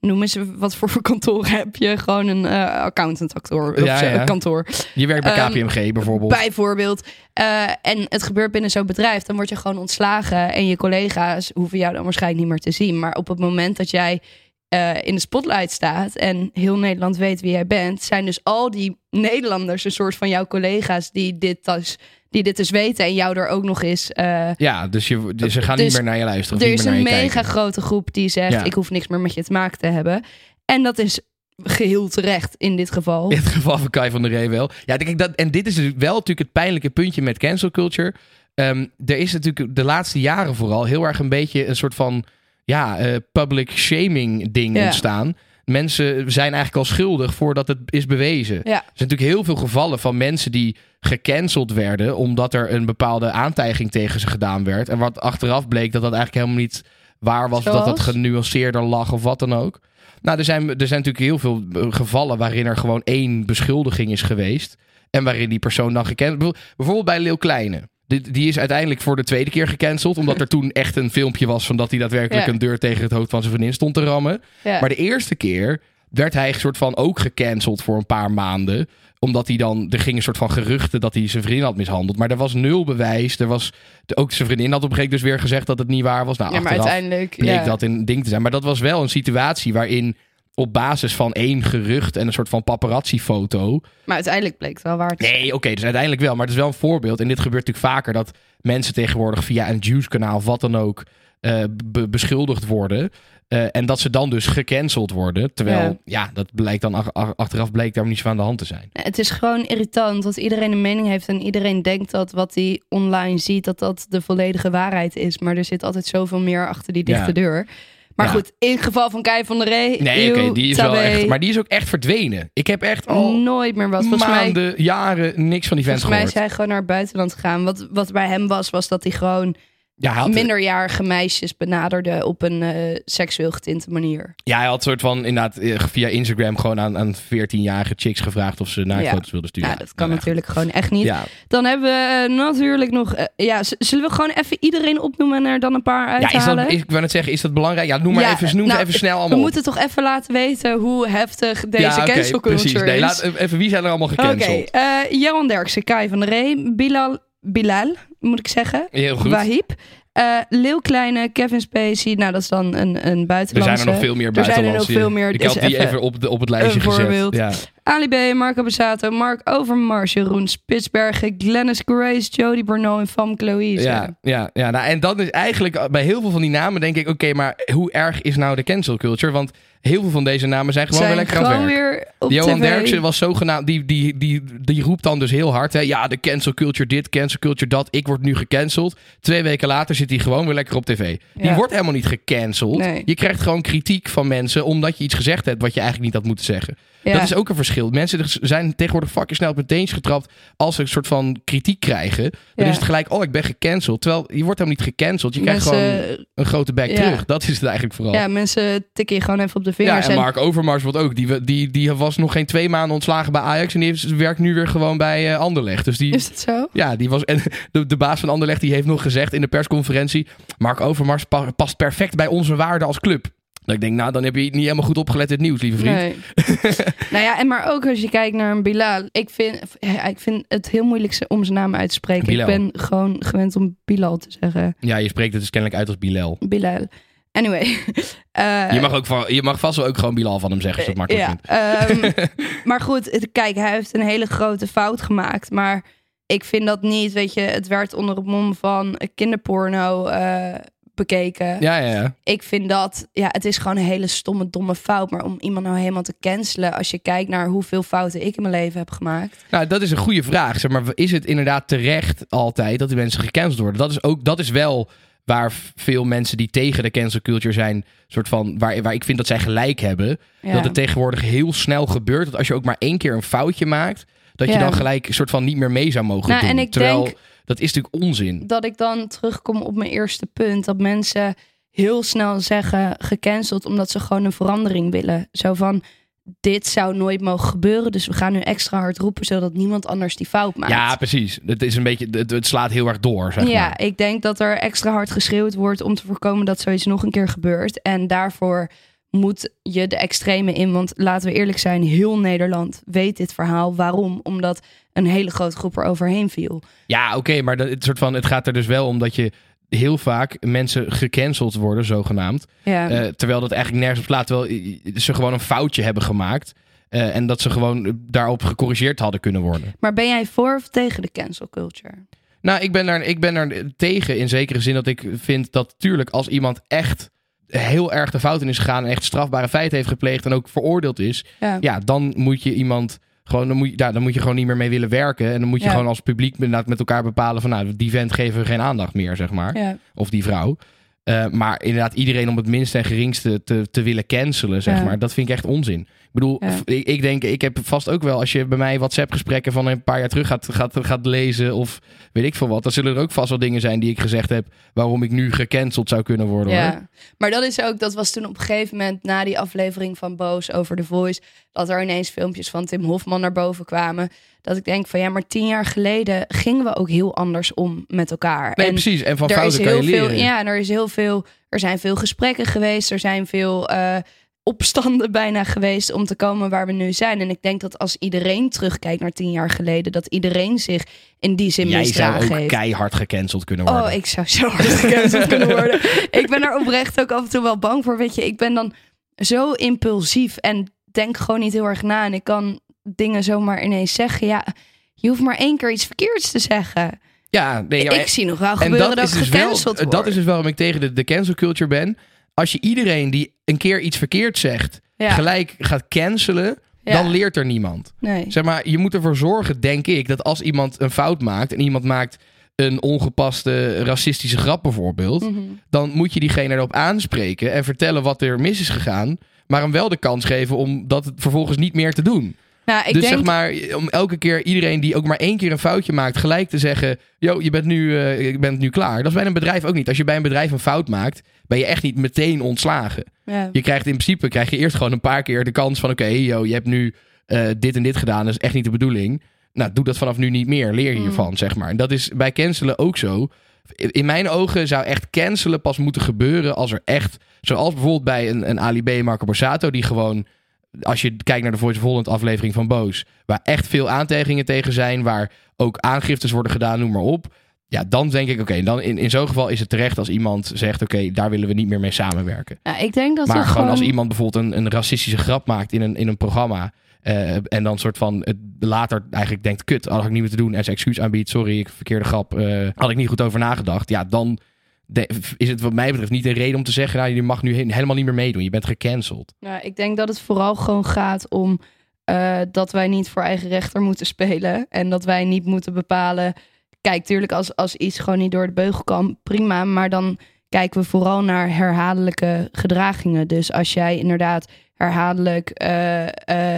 noem eens wat voor kantoor heb je? Gewoon een eh accountant-kantoor. Ja, ja. kantoor. Je werkt bij Ehm, KPMG bijvoorbeeld. Bijvoorbeeld. Eh, en het gebeurt binnen zo'n bedrijf, dan word je gewoon ontslagen. En je collega's hoeven jou dan waarschijnlijk niet meer te zien. Maar op het moment dat jij eh, in de spotlight staat en heel Nederland weet wie jij bent, zijn dus al die Nederlanders een soort van jouw collega's die dit dus, die dit dus weten en jou er ook nog eens. eh, Ja, dus, je, dus ze gaan Dus niet meer naar je luisteren. er is een mega kijken. grote groep die zegt: Ja. Ik hoef niks meer met je te maken te hebben. En dat is geheel terecht in dit geval. In het geval van Kai van der Ree wel. Ja, kijk, dat, en dit is natuurlijk wel natuurlijk het pijnlijke puntje met cancel culture. Ehm, er is natuurlijk de laatste jaren vooral heel erg een beetje een soort van ja, eh, public shaming ding Ja. ontstaan. Mensen zijn eigenlijk al schuldig voordat het is bewezen. Ja. Er zijn natuurlijk heel veel gevallen van mensen die gecanceld werden omdat er een bepaalde aantijging tegen ze gedaan werd. En wat achteraf bleek dat dat eigenlijk helemaal niet waar was. Dat dat genuanceerder lag of wat dan ook. Nou, er zijn, er zijn natuurlijk heel veel eh, gevallen waarin er gewoon één beschuldiging is geweest. En waarin die persoon dan gekend... Bijvoorbeeld- Bijvoorbeeld bij Leeuw Kleine. Die, die is uiteindelijk voor de tweede keer gecanceld. Omdat er toen echt een filmpje was van dat hij daadwerkelijk Ja. een deur tegen het hoofd van zijn vriendin stond te rammen. Ja. Maar de eerste keer werd hij soort van ook gecanceld voor een paar maanden. Omdat hij dan, er ging een soort van geruchten dat hij zijn vriendin had mishandeld. Maar er was nul bewijs. Er was, ook zijn vriendin had op een gegeven moment dus weer gezegd dat het niet waar was. Nou, ja, maar uiteindelijk. bleek ja. dat een ding te zijn. Maar dat was wel een situatie waarin op basis van één gerucht en een soort van paparazzi-foto. Maar uiteindelijk bleek het wel waar. Nee, oké, dus uiteindelijk wel. Maar het is wel een voorbeeld. En dit gebeurt natuurlijk vaker dat mensen tegenwoordig via een Juice-kanaal of wat dan ook eh, be- beschuldigd worden. Eh, en dat ze dan dus gecanceld worden. Terwijl, ja, Ja. dat blijkt dan ach- ach- achteraf bleek daar niet zo aan de hand te zijn. Het is gewoon irritant dat iedereen een mening heeft en iedereen denkt dat wat hij online ziet, dat dat de volledige waarheid is. Maar er zit altijd zoveel meer achter die dichte Ja. deur. Maar Ja. goed, in het geval van Kai van der Ree. Nee, oké, die is wel echt. Maar die is ook echt verdwenen. Ik heb echt al nooit meer was. Volgens mij, maanden, jaren niks van die vent volgens mij is gehoord. hij gewoon naar het buitenland gegaan. Wat, wat bij hem was, was dat hij gewoon Ja, minderjarige meisjes benaderde op een eh, seksueel getinte manier. Ja, hij had soort van inderdaad eh, via Instagram gewoon aan, aan 14-jarige chicks gevraagd of ze naaktfoto's wilden sturen. Ja, dat kan Nou ja. natuurlijk gewoon echt niet. Ja, Dan hebben we eh, natuurlijk nog... ja, zullen we gewoon even iedereen opnoemen en er dan een paar ja is uithalen? dat, is, ik wou net zeggen, is dat belangrijk? Ja, noem maar Ja, even, noem nou, even snel we allemaal op. moeten toch even laten weten hoe heftig deze ja, oké, cancel culture precies. Nee, is. laat, even, wie zijn er allemaal Oké, gecanceld? eh, Johan Derksen, Kai van der Ree, Bilal, Bilal, moet ik zeggen. Heel goed. Wahib. Eh Leeuw Kleine, Kevin Spacey. Nou, dat is dan een, een Er buitenlandse. zijn er nog veel meer Er zijn er buitenlandse. nog veel meer. Ik Dus had die even even op, de, op het lijstje gezet. Ja. Ali B, Marco Bassato, Mark Overmars, Jeroen Spitsbergen, Glennis Grace, Jody Bernal en Famke Louise. Ja, ja, ja nou, en dan is eigenlijk bij heel veel van die namen denk ik, oké, maar hoe erg is nou de cancel culture? Want heel veel van deze namen zijn gewoon zijn weer lekker aan het gewoon werk. weer op Johan. Derksen was zogenaamd, die, die, die, die roept dan dus heel hard, hè, ja, de cancel culture dit, cancel culture dat, ik word nu gecanceld. Twee weken later zit hij gewoon weer lekker op tv. Die wordt helemaal niet gecanceld. Nee. Je krijgt gewoon kritiek van mensen omdat je iets gezegd hebt wat je eigenlijk niet had moeten zeggen. Ja. Dat is ook een verschil. Mensen zijn tegenwoordig fucking snel op hun getrapt als ze een soort van kritiek krijgen. Dan Ja. is het gelijk, oh, ik ben gecanceld. Terwijl je wordt helemaal niet gecanceld. Je krijgt gewoon een grote bek Ja. terug. Dat is het eigenlijk vooral. ja, mensen tikken je gewoon even op de Ja, vingers. en Mark Overmars wordt ook. Die, die, die was nog geen twee maanden ontslagen bij Ajax. En die heeft- werkt nu weer gewoon bij eh, Anderlecht. Dus die, Is dat zo? ja, die was. En de, de baas van Anderlecht die heeft nog gezegd in de persconferentie. Mark Overmars pa- past perfect bij onze waarden als club. Dat ik denk, nou, dan heb je niet helemaal goed opgelet het nieuws, lieve vriend. Nee. nou ja, en maar ook als je kijkt naar een Bilal. Ik vind, ja, ik vind het heel moeilijk om zijn naam uit te spreken. Bilal. Ik ben gewoon gewend om Bilal te zeggen. Ja, je spreekt het dus kennelijk uit als Bilal. Bilal. Anyway. eh, Je mag, ook van, je mag vast wel ook gewoon Bilal van hem zeggen, als makkelijk ja, vindt. ehm, maar goed, het- kijk, hij heeft een hele grote fout gemaakt. Maar ik vind dat niet, weet je, het werd onder het mom van kinderporno eh, bekeken. Ja, ja, ja. Ik vind dat, ja, het is gewoon een hele stomme, domme fout. Maar om iemand nou helemaal te cancelen, als je kijkt naar hoeveel fouten ik in mijn leven heb gemaakt. Nou, dat is een goede vraag. Zeg maar, is het inderdaad terecht altijd dat die mensen gecanceld worden? Dat is, ook, dat is wel waar veel mensen die tegen de cancel culture zijn, soort van, waar, waar ik vind dat zij gelijk hebben. Ja. Dat het tegenwoordig heel snel gebeurt. Dat als je ook maar één keer een foutje maakt, dat je dan gelijk een soort van niet meer mee zou mogen Nou, doen. en ik Terwijl denk- dat is natuurlijk onzin. dat ik dan terugkom op mijn eerste punt. Dat mensen heel snel zeggen gecanceld omdat ze gewoon een verandering willen. Zo van, dit zou nooit mogen gebeuren. Dus we gaan nu extra hard roepen zodat niemand anders die fout maakt. Ja, precies. Het is een beetje, het, het slaat heel erg door, zeg ja, maar. ik denk dat er extra hard geschreeuwd wordt om te voorkomen dat zoiets nog een keer gebeurt. En daarvoor moet je de extreme in. Want laten we eerlijk zijn, heel Nederland weet dit verhaal. Waarom? Omdat een hele grote groep er overheen viel. Ja, oké, maar dat, het, soort van, het gaat er dus wel om dat je heel vaak mensen gecanceld worden, zogenaamd. Ja, Eh, terwijl dat eigenlijk nergens op slaat. Terwijl eh, ze gewoon een foutje hebben gemaakt. eh, en dat ze gewoon daarop gecorrigeerd hadden kunnen worden. maar ben jij voor of tegen de cancel culture? Nou, ik ben, daar, ik ben er tegen in zekere zin dat ik vind dat tuurlijk als iemand echt heel erg de fout in is gegaan en echt strafbare feiten heeft gepleegd en ook veroordeeld is, Ja. ja, dan moet je iemand gewoon, dan moet je, ja, dan moet je gewoon niet meer mee willen werken. En dan moet je Ja. gewoon als publiek met elkaar bepalen van, nou, die vent geven we geen aandacht meer, zeg maar. Ja. Of die vrouw. Eh, maar inderdaad, iedereen om het minste en geringste te, te willen cancelen, zeg maar. Dat vind ik echt onzin. Ik bedoel, Ja. ik, ik denk, ik heb vast ook wel, als je bij mij WhatsApp-gesprekken van een paar jaar terug gaat, gaat, gaat lezen of weet ik veel wat, dan zullen er ook vast wel dingen zijn die ik gezegd heb waarom ik nu gecanceld zou kunnen worden. hoor. Ja, maar dat is ook, dat was toen op een gegeven moment na die aflevering van Boos over The Voice, dat er ineens filmpjes van Tim Hofman naar boven kwamen. Dat ik denk van ja, maar tien jaar geleden gingen we ook heel anders om met elkaar. Nee, en precies. En van fouten kan je leren. veel, ja, en er is heel veel, er zijn veel gesprekken geweest, er zijn veel eh, opstanden bijna geweest om te komen waar we nu zijn. En ik denk dat als iedereen terugkijkt naar tien jaar geleden, dat iedereen zich in die zin Jij zou ook heeft. keihard gecanceld kunnen worden. Oh, ik zou zo hard gecanceld kunnen worden. Ik ben er oprecht ook af en toe wel bang voor. Weet je, ik ben dan zo impulsief en denk gewoon niet heel erg na. En ik kan dingen zomaar ineens zeggen. Ja, je hoeft maar één keer iets verkeerds te zeggen. Ja, nee, ja, ik zie nog wel En gebeuren dat, is ik dus wel, dat is dus waarom ik tegen de, de cancel culture ben. Als je iedereen die een keer iets verkeerd zegt, Ja. gelijk gaat cancelen, Ja. dan leert er niemand. Nee. Zeg maar, je moet ervoor zorgen, denk ik, dat als iemand een fout maakt en iemand maakt een ongepaste racistische grap bijvoorbeeld, Mhm. dan moet je diegene erop aanspreken en vertellen wat er mis is gegaan, maar hem wel de kans geven om dat vervolgens niet meer te doen. Nou, ik dus denk, zeg maar, om elke keer iedereen die ook maar één keer een foutje maakt, gelijk te zeggen: Yo, je bent nu, eh, je bent nu klaar. Dat is bij een bedrijf ook niet. Als je bij een bedrijf een fout maakt, ben je echt niet meteen ontslagen. ja. Je krijgt in principe krijg je eerst gewoon een paar keer de kans van: Oké, yo, je hebt nu eh, dit en dit gedaan. Dat is echt niet de bedoeling. Nou, doe dat vanaf nu niet meer. Leer Mm. hiervan, zeg maar. En dat is bij cancelen ook zo. In mijn ogen zou echt cancelen pas moeten gebeuren als er echt, zoals bijvoorbeeld bij een, een Ali B. Marco Borsato, die gewoon als je kijkt naar de Voice of Holland aflevering van Boos, waar echt veel aantijgingen tegen zijn, waar ook aangiftes worden gedaan, noem maar op. Ja, dan denk ik, oké, dan in, in zo'n geval is het terecht als iemand zegt, oké, daar willen we niet meer mee samenwerken. Nou, ik denk dat maar gewoon, gewoon als iemand bijvoorbeeld een, een racistische grap maakt in een, in een programma, eh, en dan soort van het later eigenlijk denkt, kut, had ik niet moeten doen, en zijn excuus aanbiedt, sorry, ik verkeerde grap, eh, had ik niet goed over nagedacht. Ja, dan, de- is het wat mij betreft niet een reden om te zeggen... nou, je mag nu he- helemaal niet meer meedoen. Je bent gecanceld. Nou, ik denk dat het vooral gewoon gaat om eh, dat wij niet voor eigen rechter moeten spelen. En dat wij niet moeten bepalen. Kijk, tuurlijk, als, als iets gewoon niet door de beugel kan, prima. Maar dan kijken we vooral naar herhaaldelijke gedragingen. Dus als jij inderdaad herhaaldelijk eh,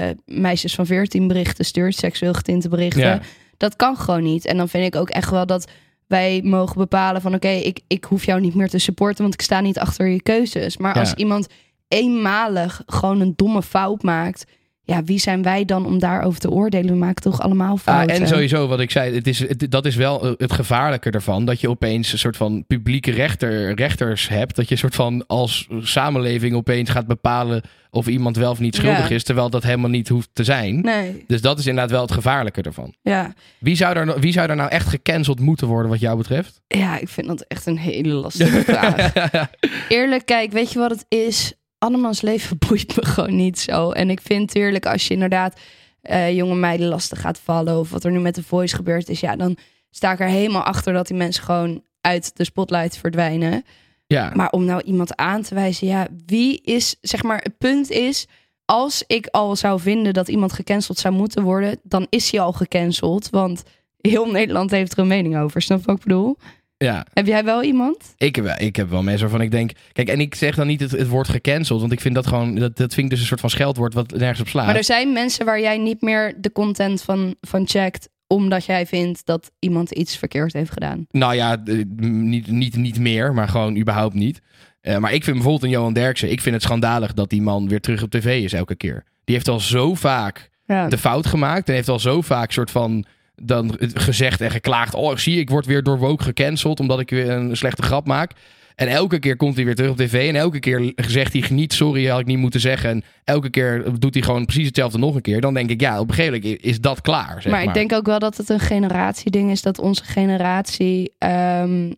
eh, meisjes van 14 berichten stuurt, seksueel getinte berichten, Ja. dat kan gewoon niet. En dan vind ik ook echt wel dat wij mogen bepalen van oké, ik, ik hoef jou niet meer te supporten, want ik sta niet achter je keuzes. Maar Ja. als iemand eenmalig gewoon een domme fout maakt, ja, wie zijn wij dan om daarover te oordelen? We maken toch allemaal Ah, fouten. en sowieso, wat ik zei, het is, het- dat is wel eh, het gevaarlijke ervan. Dat je opeens een soort van publieke rechter, rechters hebt. Dat je een soort van als samenleving opeens gaat bepalen of iemand wel of niet schuldig Ja. is. Terwijl dat helemaal niet hoeft te zijn. Nee, Dus dat is inderdaad wel het gevaarlijke ervan. ja. Wie zou, er, nou- wie zou er nou echt gecanceld moeten worden wat jou betreft? ja, ik vind dat echt een hele lastige vraag. Eerlijk, kijk, weet je wat het is? Annemans leven boeit me gewoon niet zo. En ik vind tuurlijk, als je inderdaad eh, jonge meiden lastig gaat vallen... of wat er nu met de Voice gebeurd is... ja, dan sta ik er helemaal achter dat die mensen gewoon uit de spotlight verdwijnen. Ja, Maar om nou iemand aan te wijzen, ja, wie is, zeg maar, het punt is, als ik al zou vinden dat iemand gecanceld zou moeten worden, dan is hij al gecanceld, want heel Nederland heeft er een mening over. Snap je wat ik bedoel? Ja. Heb jij wel iemand? Ik, heb wel- ik heb wel mensen waarvan ik denk... Kijk, en ik zeg dan niet het, het woord gecanceld. Want ik vind dat gewoon... Dat, dat vind ik dus een soort van scheldwoord wat nergens op slaat. Maar er zijn mensen waar jij niet meer de content van, van checkt, omdat jij vindt dat iemand iets verkeerd heeft gedaan. Nou ja, eh, niet, niet, niet meer, maar gewoon überhaupt niet. Eh, maar ik vind bijvoorbeeld een Johan Derksen... Ik vind het schandalig dat die man weer terug op tv is elke keer. Die heeft al zo vaak Ja. de fout gemaakt. En heeft al zo vaak soort van dan gezegd en geklaagd. Oh, zie ik word weer door Woke gecanceld omdat ik weer een slechte grap maak. En elke keer komt hij weer terug op tv. En elke keer zegt hij niet, sorry, had ik niet moeten zeggen. En elke keer doet hij gewoon precies hetzelfde nog een keer. Dan denk ik, ja, op een gegeven moment is dat klaar. Zeg maar maar, ik denk ook wel dat het een generatieding is. Dat onze generatie ehm,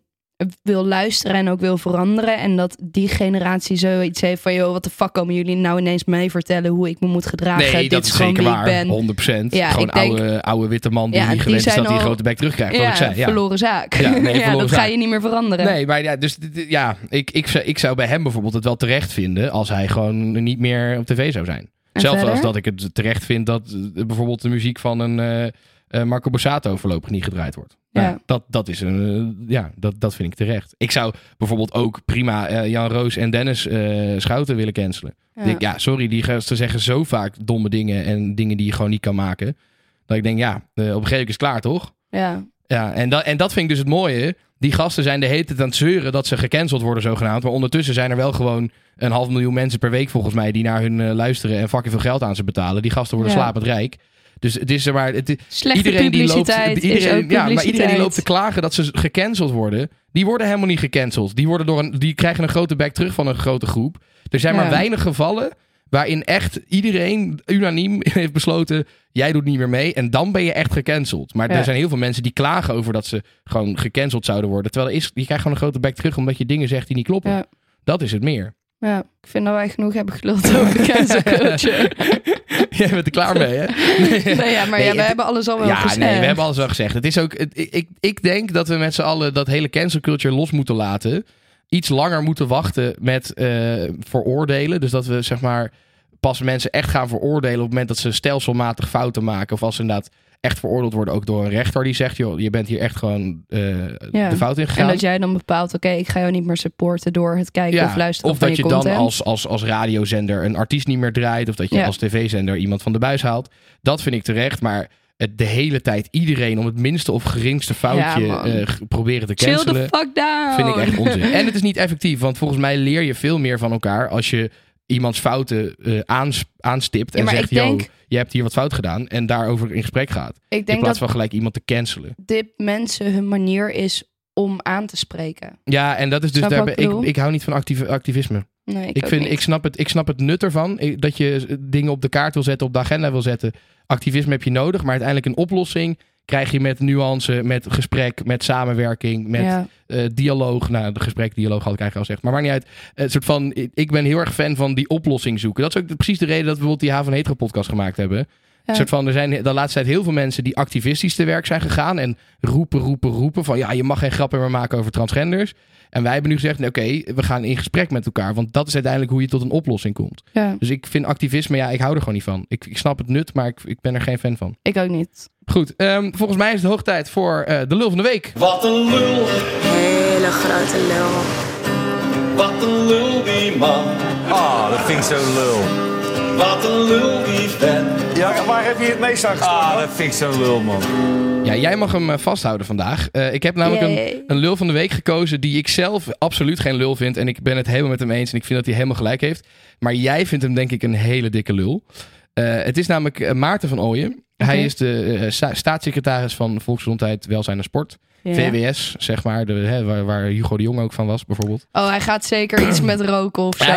wil luisteren en ook wil veranderen. En dat die generatie zoiets heeft van... joh, wat de fuck komen jullie nou ineens mij vertellen... hoe ik me moet gedragen? Nee, Dit dat is gewoon zeker waar. ben. 100%. Ja, gewoon ik denk- oude, oude witte man die Ja, niet gewend is dat hij grote bek terugkrijgt. wat Ja, ik zei. Ja. verloren zaak. Ja, nee, verloren dat zaak. ga je niet meer veranderen. Nee, maar ja, dus ja, ik, ik, zou- ik zou bij hem bijvoorbeeld het wel terecht vinden als hij gewoon niet meer op tv zou zijn. En Zelfs verder? als dat ik het terecht vind dat eh, bijvoorbeeld de muziek van een eh, Marco Borsato voorlopig niet gedraaid wordt. Ja. Dat, dat, is een, eh, ja, dat, dat vind ik terecht. Ik zou bijvoorbeeld ook prima eh, Jan Roos en Dennis eh, Schouten willen cancelen. Ja. Ja. ja, sorry, die gasten zeggen zo vaak domme dingen en dingen die je gewoon niet kan maken. Dat ik denk, ja, eh, op een gegeven moment is het klaar, toch? Ja. Ja, en dat, en dat vind ik dus het mooie. Die gasten zijn de hele tijd aan het zeuren dat ze gecanceld worden zogenaamd. Maar ondertussen zijn er wel gewoon een half miljoen mensen per week volgens mij... die naar hun eh, luisteren en fucking veel geld aan ze betalen. Die gasten worden Ja. slapend rijk. Dus het is er maar... Het, Slechte iedereen die loopt, iedereen, ja, maar iedereen die loopt te klagen dat ze gecanceld worden. Die worden helemaal niet gecanceld. Die, worden door een, die krijgen een grote back terug van een grote groep. Er zijn maar weinig gevallen waarin echt iedereen unaniem heeft besloten... jij doet niet meer mee en dan ben je echt gecanceld. Maar Ja. er zijn heel veel mensen die klagen over dat ze gewoon gecanceld zouden worden. Terwijl er is, je krijgt gewoon een grote back terug omdat je dingen zegt die niet kloppen. Ja. Dat is het meer. Ja, ik vind dat wij genoeg hebben geluld over de cancel culture. Jij bent er klaar mee, hè? nee, ja, maar Nee, ja, we het- hebben alles al wel Ja, gezegd. nee, we hebben alles wel gezegd. Het is ook, het- ik, ik, ik denk dat we met z'n allen dat hele cancel culture los moeten laten. Iets langer moeten wachten met eh, veroordelen. Dus dat we zeg maar pas mensen echt gaan veroordelen op het moment dat ze stelselmatig fouten maken. Of als ze inderdaad echt veroordeeld worden ook door een rechter die zegt, joh, je bent hier echt gewoon eh, Ja. de fout in En gegaan. dat jij dan bepaalt, oké, ik ga jou niet meer supporten door het kijken of luisteren of van dat je, dan als, als, als radiozender een artiest niet meer draait. Of dat je Ja. als tv-zender iemand van de buis haalt. Dat vind ik terecht. Maar het de hele tijd iedereen om het minste of geringste foutje g- proberen te Chill cancelen. the fuck down. Vind ik echt onzin. En het is niet effectief. Want volgens mij leer je veel meer van elkaar als je iemands fouten eh, aans- aanstipt. En zegt, denk- yo, je hebt hier wat fout gedaan. En daarover in gesprek gaat. Ik In plaats dat van gelijk iemand te cancelen. dit mensen hun manier is om aan te spreken. Ja, en dat is dus... Snap je Daar, wat ben- ik ik, hou niet van actieve, activisme. Nee, ik, vind, niet. ik, snap het, ik snap het nut ervan. Ik- dat je dingen op de kaart wil zetten, op de agenda wil zetten. Activisme heb je nodig, maar uiteindelijk een oplossing krijg je met nuance, met gesprek, met samenwerking, met ja. eh, dialoog. Nou, de gesprek, dialoog had ik eigenlijk al gezegd. Maar maakt niet uit. Het soort van, ik- ben heel erg fan van die oplossing zoeken. Dat is ook precies de reden dat we bijvoorbeeld die Haven Hetero podcast gemaakt hebben. Een soort van, er zijn de laatste tijd heel veel mensen die activistisch te werk zijn gegaan. En roepen, roepen, roepen van ja, je mag geen grappen meer maken over transgenders. En wij hebben nu gezegd, nee, oké, we gaan in gesprek met elkaar. Want dat is uiteindelijk hoe je tot een oplossing komt. Ja, Dus ik vind activisme, ja, ik hou er gewoon niet van. Ik, ik snap het nut, maar ik, ik ben er geen fan van. ik ook niet. Goed, ehm, volgens mij is het hoog tijd voor eh, de lul van de week. Wat een lul, Hele grote lul. wat een lul die man. Ah, dat vind ik zo lul. Wat een lul die vent. Ja, waar heb je het meest aan Ah, dat vind ik zo lul, man. Ja, jij mag hem eh, vasthouden vandaag. Eh, ik heb namelijk een, een lul van de week gekozen die ik zelf absoluut geen lul vind. En ik ben het helemaal met hem eens en ik vind dat hij helemaal gelijk heeft. Maar jij vindt hem denk ik een hele dikke lul. Eh, het is namelijk Maarten van Ooyen. Hij is de sta- staatssecretaris van Volksgezondheid, Welzijn en Sport. Ja. VWS, zeg maar, de, hè, waar, waar Hugo de Jong ook van was bijvoorbeeld. Oh, hij gaat zeker iets met roken of zo.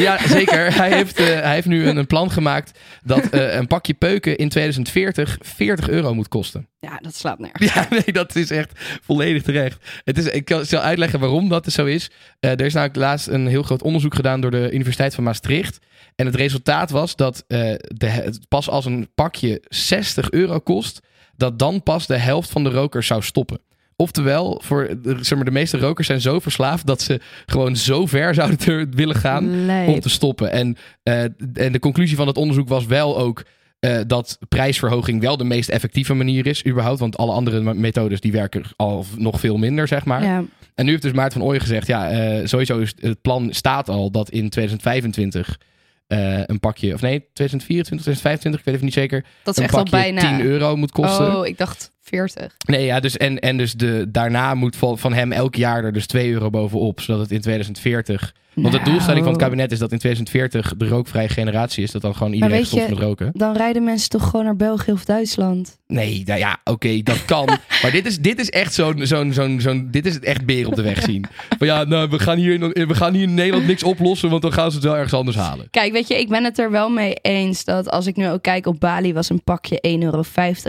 ja, zeker. Hij heeft, eh, hij heeft nu een, een plan gemaakt dat eh, een pakje peuken in 2040 40 euro moet kosten. Ja, dat slaat nergens. Ja, nee, dat is echt volledig terecht. Het is, ik kan- zal uitleggen waarom dat zo is. Eh, er is namelijk laatst een heel groot onderzoek gedaan door de Universiteit van Maastricht. En het resultaat was dat de, pas als een pakje 60 euro kost, dat dan pas de helft van de rokers zou stoppen. Oftewel, voor de, zeg maar, de meeste rokers zijn zo verslaafd dat ze gewoon zo ver zouden willen gaan om te stoppen. En, eh, en de conclusie van het onderzoek was wel ook eh, dat prijsverhoging wel de meest effectieve manier is, überhaupt. Want alle andere me- methodes die werken al nog veel minder, zeg maar. Ja. En nu heeft dus Maarten van Ooyen gezegd, ja, eh, sowieso is het plan staat al dat in 2025 eh, een pakje, of nee, 2024, 2025, ik weet even niet zeker, Dat is een echt al bijna. 10 euro moet kosten. Oh, ik dacht 40. Nee, ja, dus en, en dus de, daarna moet van, van hem elk jaar er dus 2 euro bovenop, zodat het in 2040 want de Nou. doelstelling van het kabinet is dat in 2040 de rookvrije generatie is. Dat dan gewoon iedereen weet stopt je- met roken. Dan rijden mensen toch gewoon naar België of Duitsland. Nee, nou ja, oké, dat kan. maar dit is, dit is echt zo'n, zo'n, zo'n, zo'n, dit is het echt beer op de weg zien. Van ja, nou, we gaan, hier in, we gaan hier in Nederland niks oplossen, want dan gaan ze het wel ergens anders halen. Kijk, weet je, ik ben het er wel mee eens dat als ik nu ook kijk op Bali was een pakje 1,50 euro.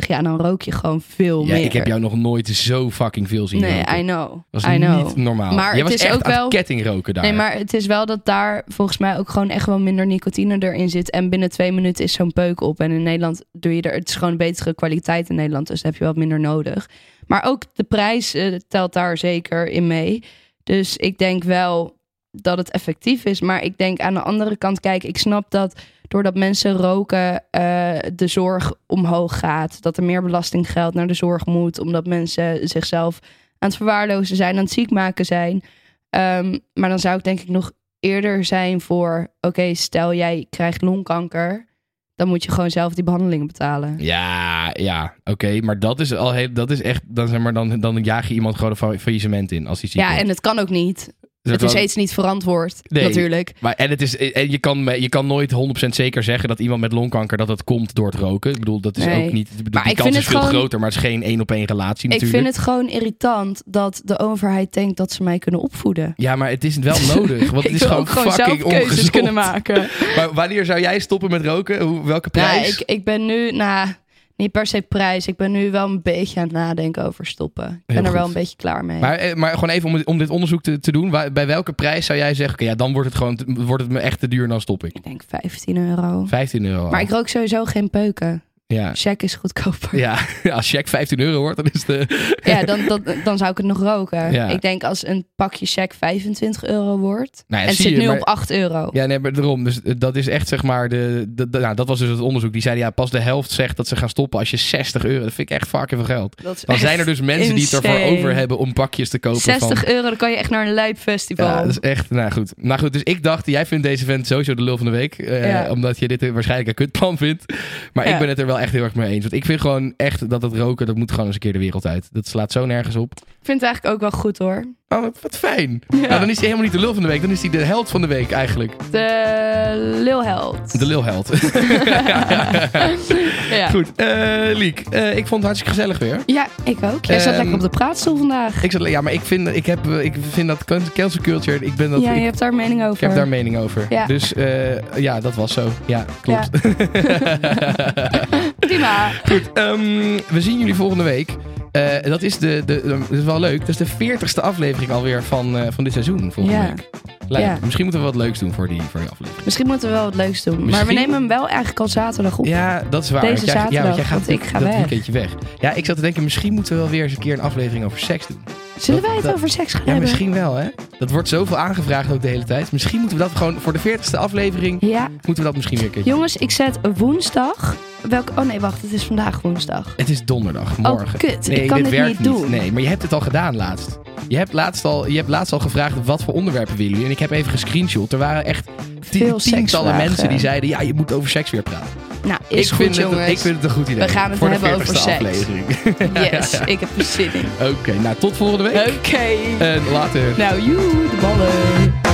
Ja, dan rook je gewoon veel Ja, meer. ik heb jou nog nooit zo fucking veel zien Nee, roken. I know. Dat I know. niet normaal. Maar Jij het was is echt ook aan wel- kettingroken daar. Nee, maar het is wel dat daar volgens mij ook gewoon echt wel minder nicotine erin zit. En binnen twee minuten is zo'n peuk op. En in Nederland doe je er... Het is gewoon betere kwaliteit in Nederland. Dus heb je wat minder nodig. Maar ook de prijs eh, telt daar zeker in mee. Dus ik denk wel dat het effectief is. Maar ik denk aan de andere kant... Kijk, ik snap dat doordat mensen roken... eh, de zorg omhoog gaat. Dat er meer belastinggeld naar de zorg moet. Omdat mensen zichzelf aan het verwaarlozen zijn. Aan het ziek maken zijn. Ehm, maar dan zou ik denk ik nog eerder zijn voor... Oké, stel jij krijgt longkanker... dan moet je gewoon zelf die behandelingen betalen. Ja, ja, oké. maar dat is al heel, dat is echt, dan, zeg maar, dan, dan jaag je iemand gewoon een fa- faillissement in als hij ziek Ja, wordt. en het kan ook niet. Dus Het is dan- steeds niet verantwoord, Nee. natuurlijk. Maar, en het is, en je, kan, je kan nooit 100% zeker zeggen dat iemand met longkanker dat het komt door het roken. Ik bedoel, dat is Nee. ook niet. Ik bedoel, Maar die ik kans vind is het veel gewoon- groter, maar het is geen één op één relatie Ik natuurlijk. vind het gewoon irritant dat de overheid denkt dat ze mij kunnen opvoeden. Ja, maar het is wel nodig. Want het ik is gewoon fucking keuzes kunnen maken. Maar wanneer zou jij stoppen met roken? Hoe, welke Nou, prijs? ik, ik ben nu, nou, niet per se prijs. Ik ben nu wel een beetje aan het nadenken over stoppen. Ik ben Heel er wel een beetje klaar mee. Maar, eh, maar gewoon even om, om dit onderzoek te, te doen. Waar- bij welke prijs zou jij zeggen, oké, ja, dan wordt het gewoon wordt het me echt te duur dan stop ik. ik denk 15 euro. 15 euro. Maar al. ik rook sowieso geen peuken. Ja. Check is goedkoper. Ja, als check 15 euro wordt, dan is de... Ja, dan, dan, dan zou ik het nog roken. Ja. Ik denk als een pakje check 25 euro wordt. Nou ja, en het zit je, nu maar- op 8 euro. Ja, nee, maar daarom. Dus eh, dat is echt zeg maar de, de, de- nou, dat was dus het onderzoek. Die zeiden ja, pas de helft zegt dat ze gaan stoppen als je 60 euro. Dat vind ik echt fucking veel geld. Dat is Dan zijn er dus mensen die het ervoor over hebben om pakjes te kopen 60 van. euro, dan kan je echt naar een lijpfestival. Ja, dat is echt, nou goed. Nou goed, dus ik dacht, jij vindt deze vent sowieso de lul van de week. eh. Omdat je dit waarschijnlijk een kutplan vindt. Maar ik ben het er wel echt heel erg mee eens. Want ik vind gewoon echt dat het roken, dat moet gewoon eens een keer de wereld uit. Dat slaat zo nergens op. Ik vind het eigenlijk ook wel goed hoor. Oh, wat, wat fijn. Nou, dan is hij helemaal niet de lul van de week. Dan is hij de held van de week eigenlijk. De lilheld. De lulheld. ja. Goed, eh Liek, eh, ik vond het hartstikke gezellig weer. ja, ik ook. Jij zat Ehm, lekker op de praatstoel vandaag. Ik zat, ja, maar ik vind, ik, heb, ik vind dat can- cancel culture, ik ben dat... ja, je ik, hebt daar een mening over. ik heb daar een mening over. Ja. Dus eh, ja, dat was zo. Ja, klopt. Prima. Goed, ehm, we zien jullie volgende week. Eh, dat, is de, de, dat is wel leuk. Dat is de veertigste aflevering alweer van, eh, van dit seizoen, volgende Ja. week. Ja. Misschien moeten we wat leuks doen voor die, voor die aflevering. Misschien moeten we wel wat leuks doen. Maar we nemen hem wel eigenlijk al zaterdag op. Ja, dat is waar. Deze want jij, ja, zaterdag, want jij gaat want ik ga dat weg. weekendje weg. Ja, ik zat te denken, misschien moeten we wel weer eens een keer een aflevering over seks doen. Zullen dat- wij het dat- over seks gaan Ja, hebben? misschien wel, hè? Dat wordt zoveel aangevraagd ook de hele tijd. Misschien moeten we dat gewoon voor de veertigste aflevering... Ja. moeten we dat misschien weer een keertje Jongens, ik zet woensdag... Welk... Oh nee, wacht. Het is vandaag woensdag. Het is donderdag, morgen. Oh, kut. Nee, Ik kan dit dit werkt niet doen. Nee, maar je hebt het al gedaan laatst. Je hebt laatst al, je hebt laatst al gevraagd wat voor onderwerpen willen jullie. En ik heb even gescreenshot. Er waren echt Veel tientallen mensen die zeiden... ja, je moet over seks weer praten. Nou, is ik, goed, vind jongens. het, ik vind het een goed idee. We gaan het voor de hebben over 40ste seks. aflevering. Yes, ik heb er zin in. Oké, nou tot volgende week. Oké. En later. Nou, joe, de ballen.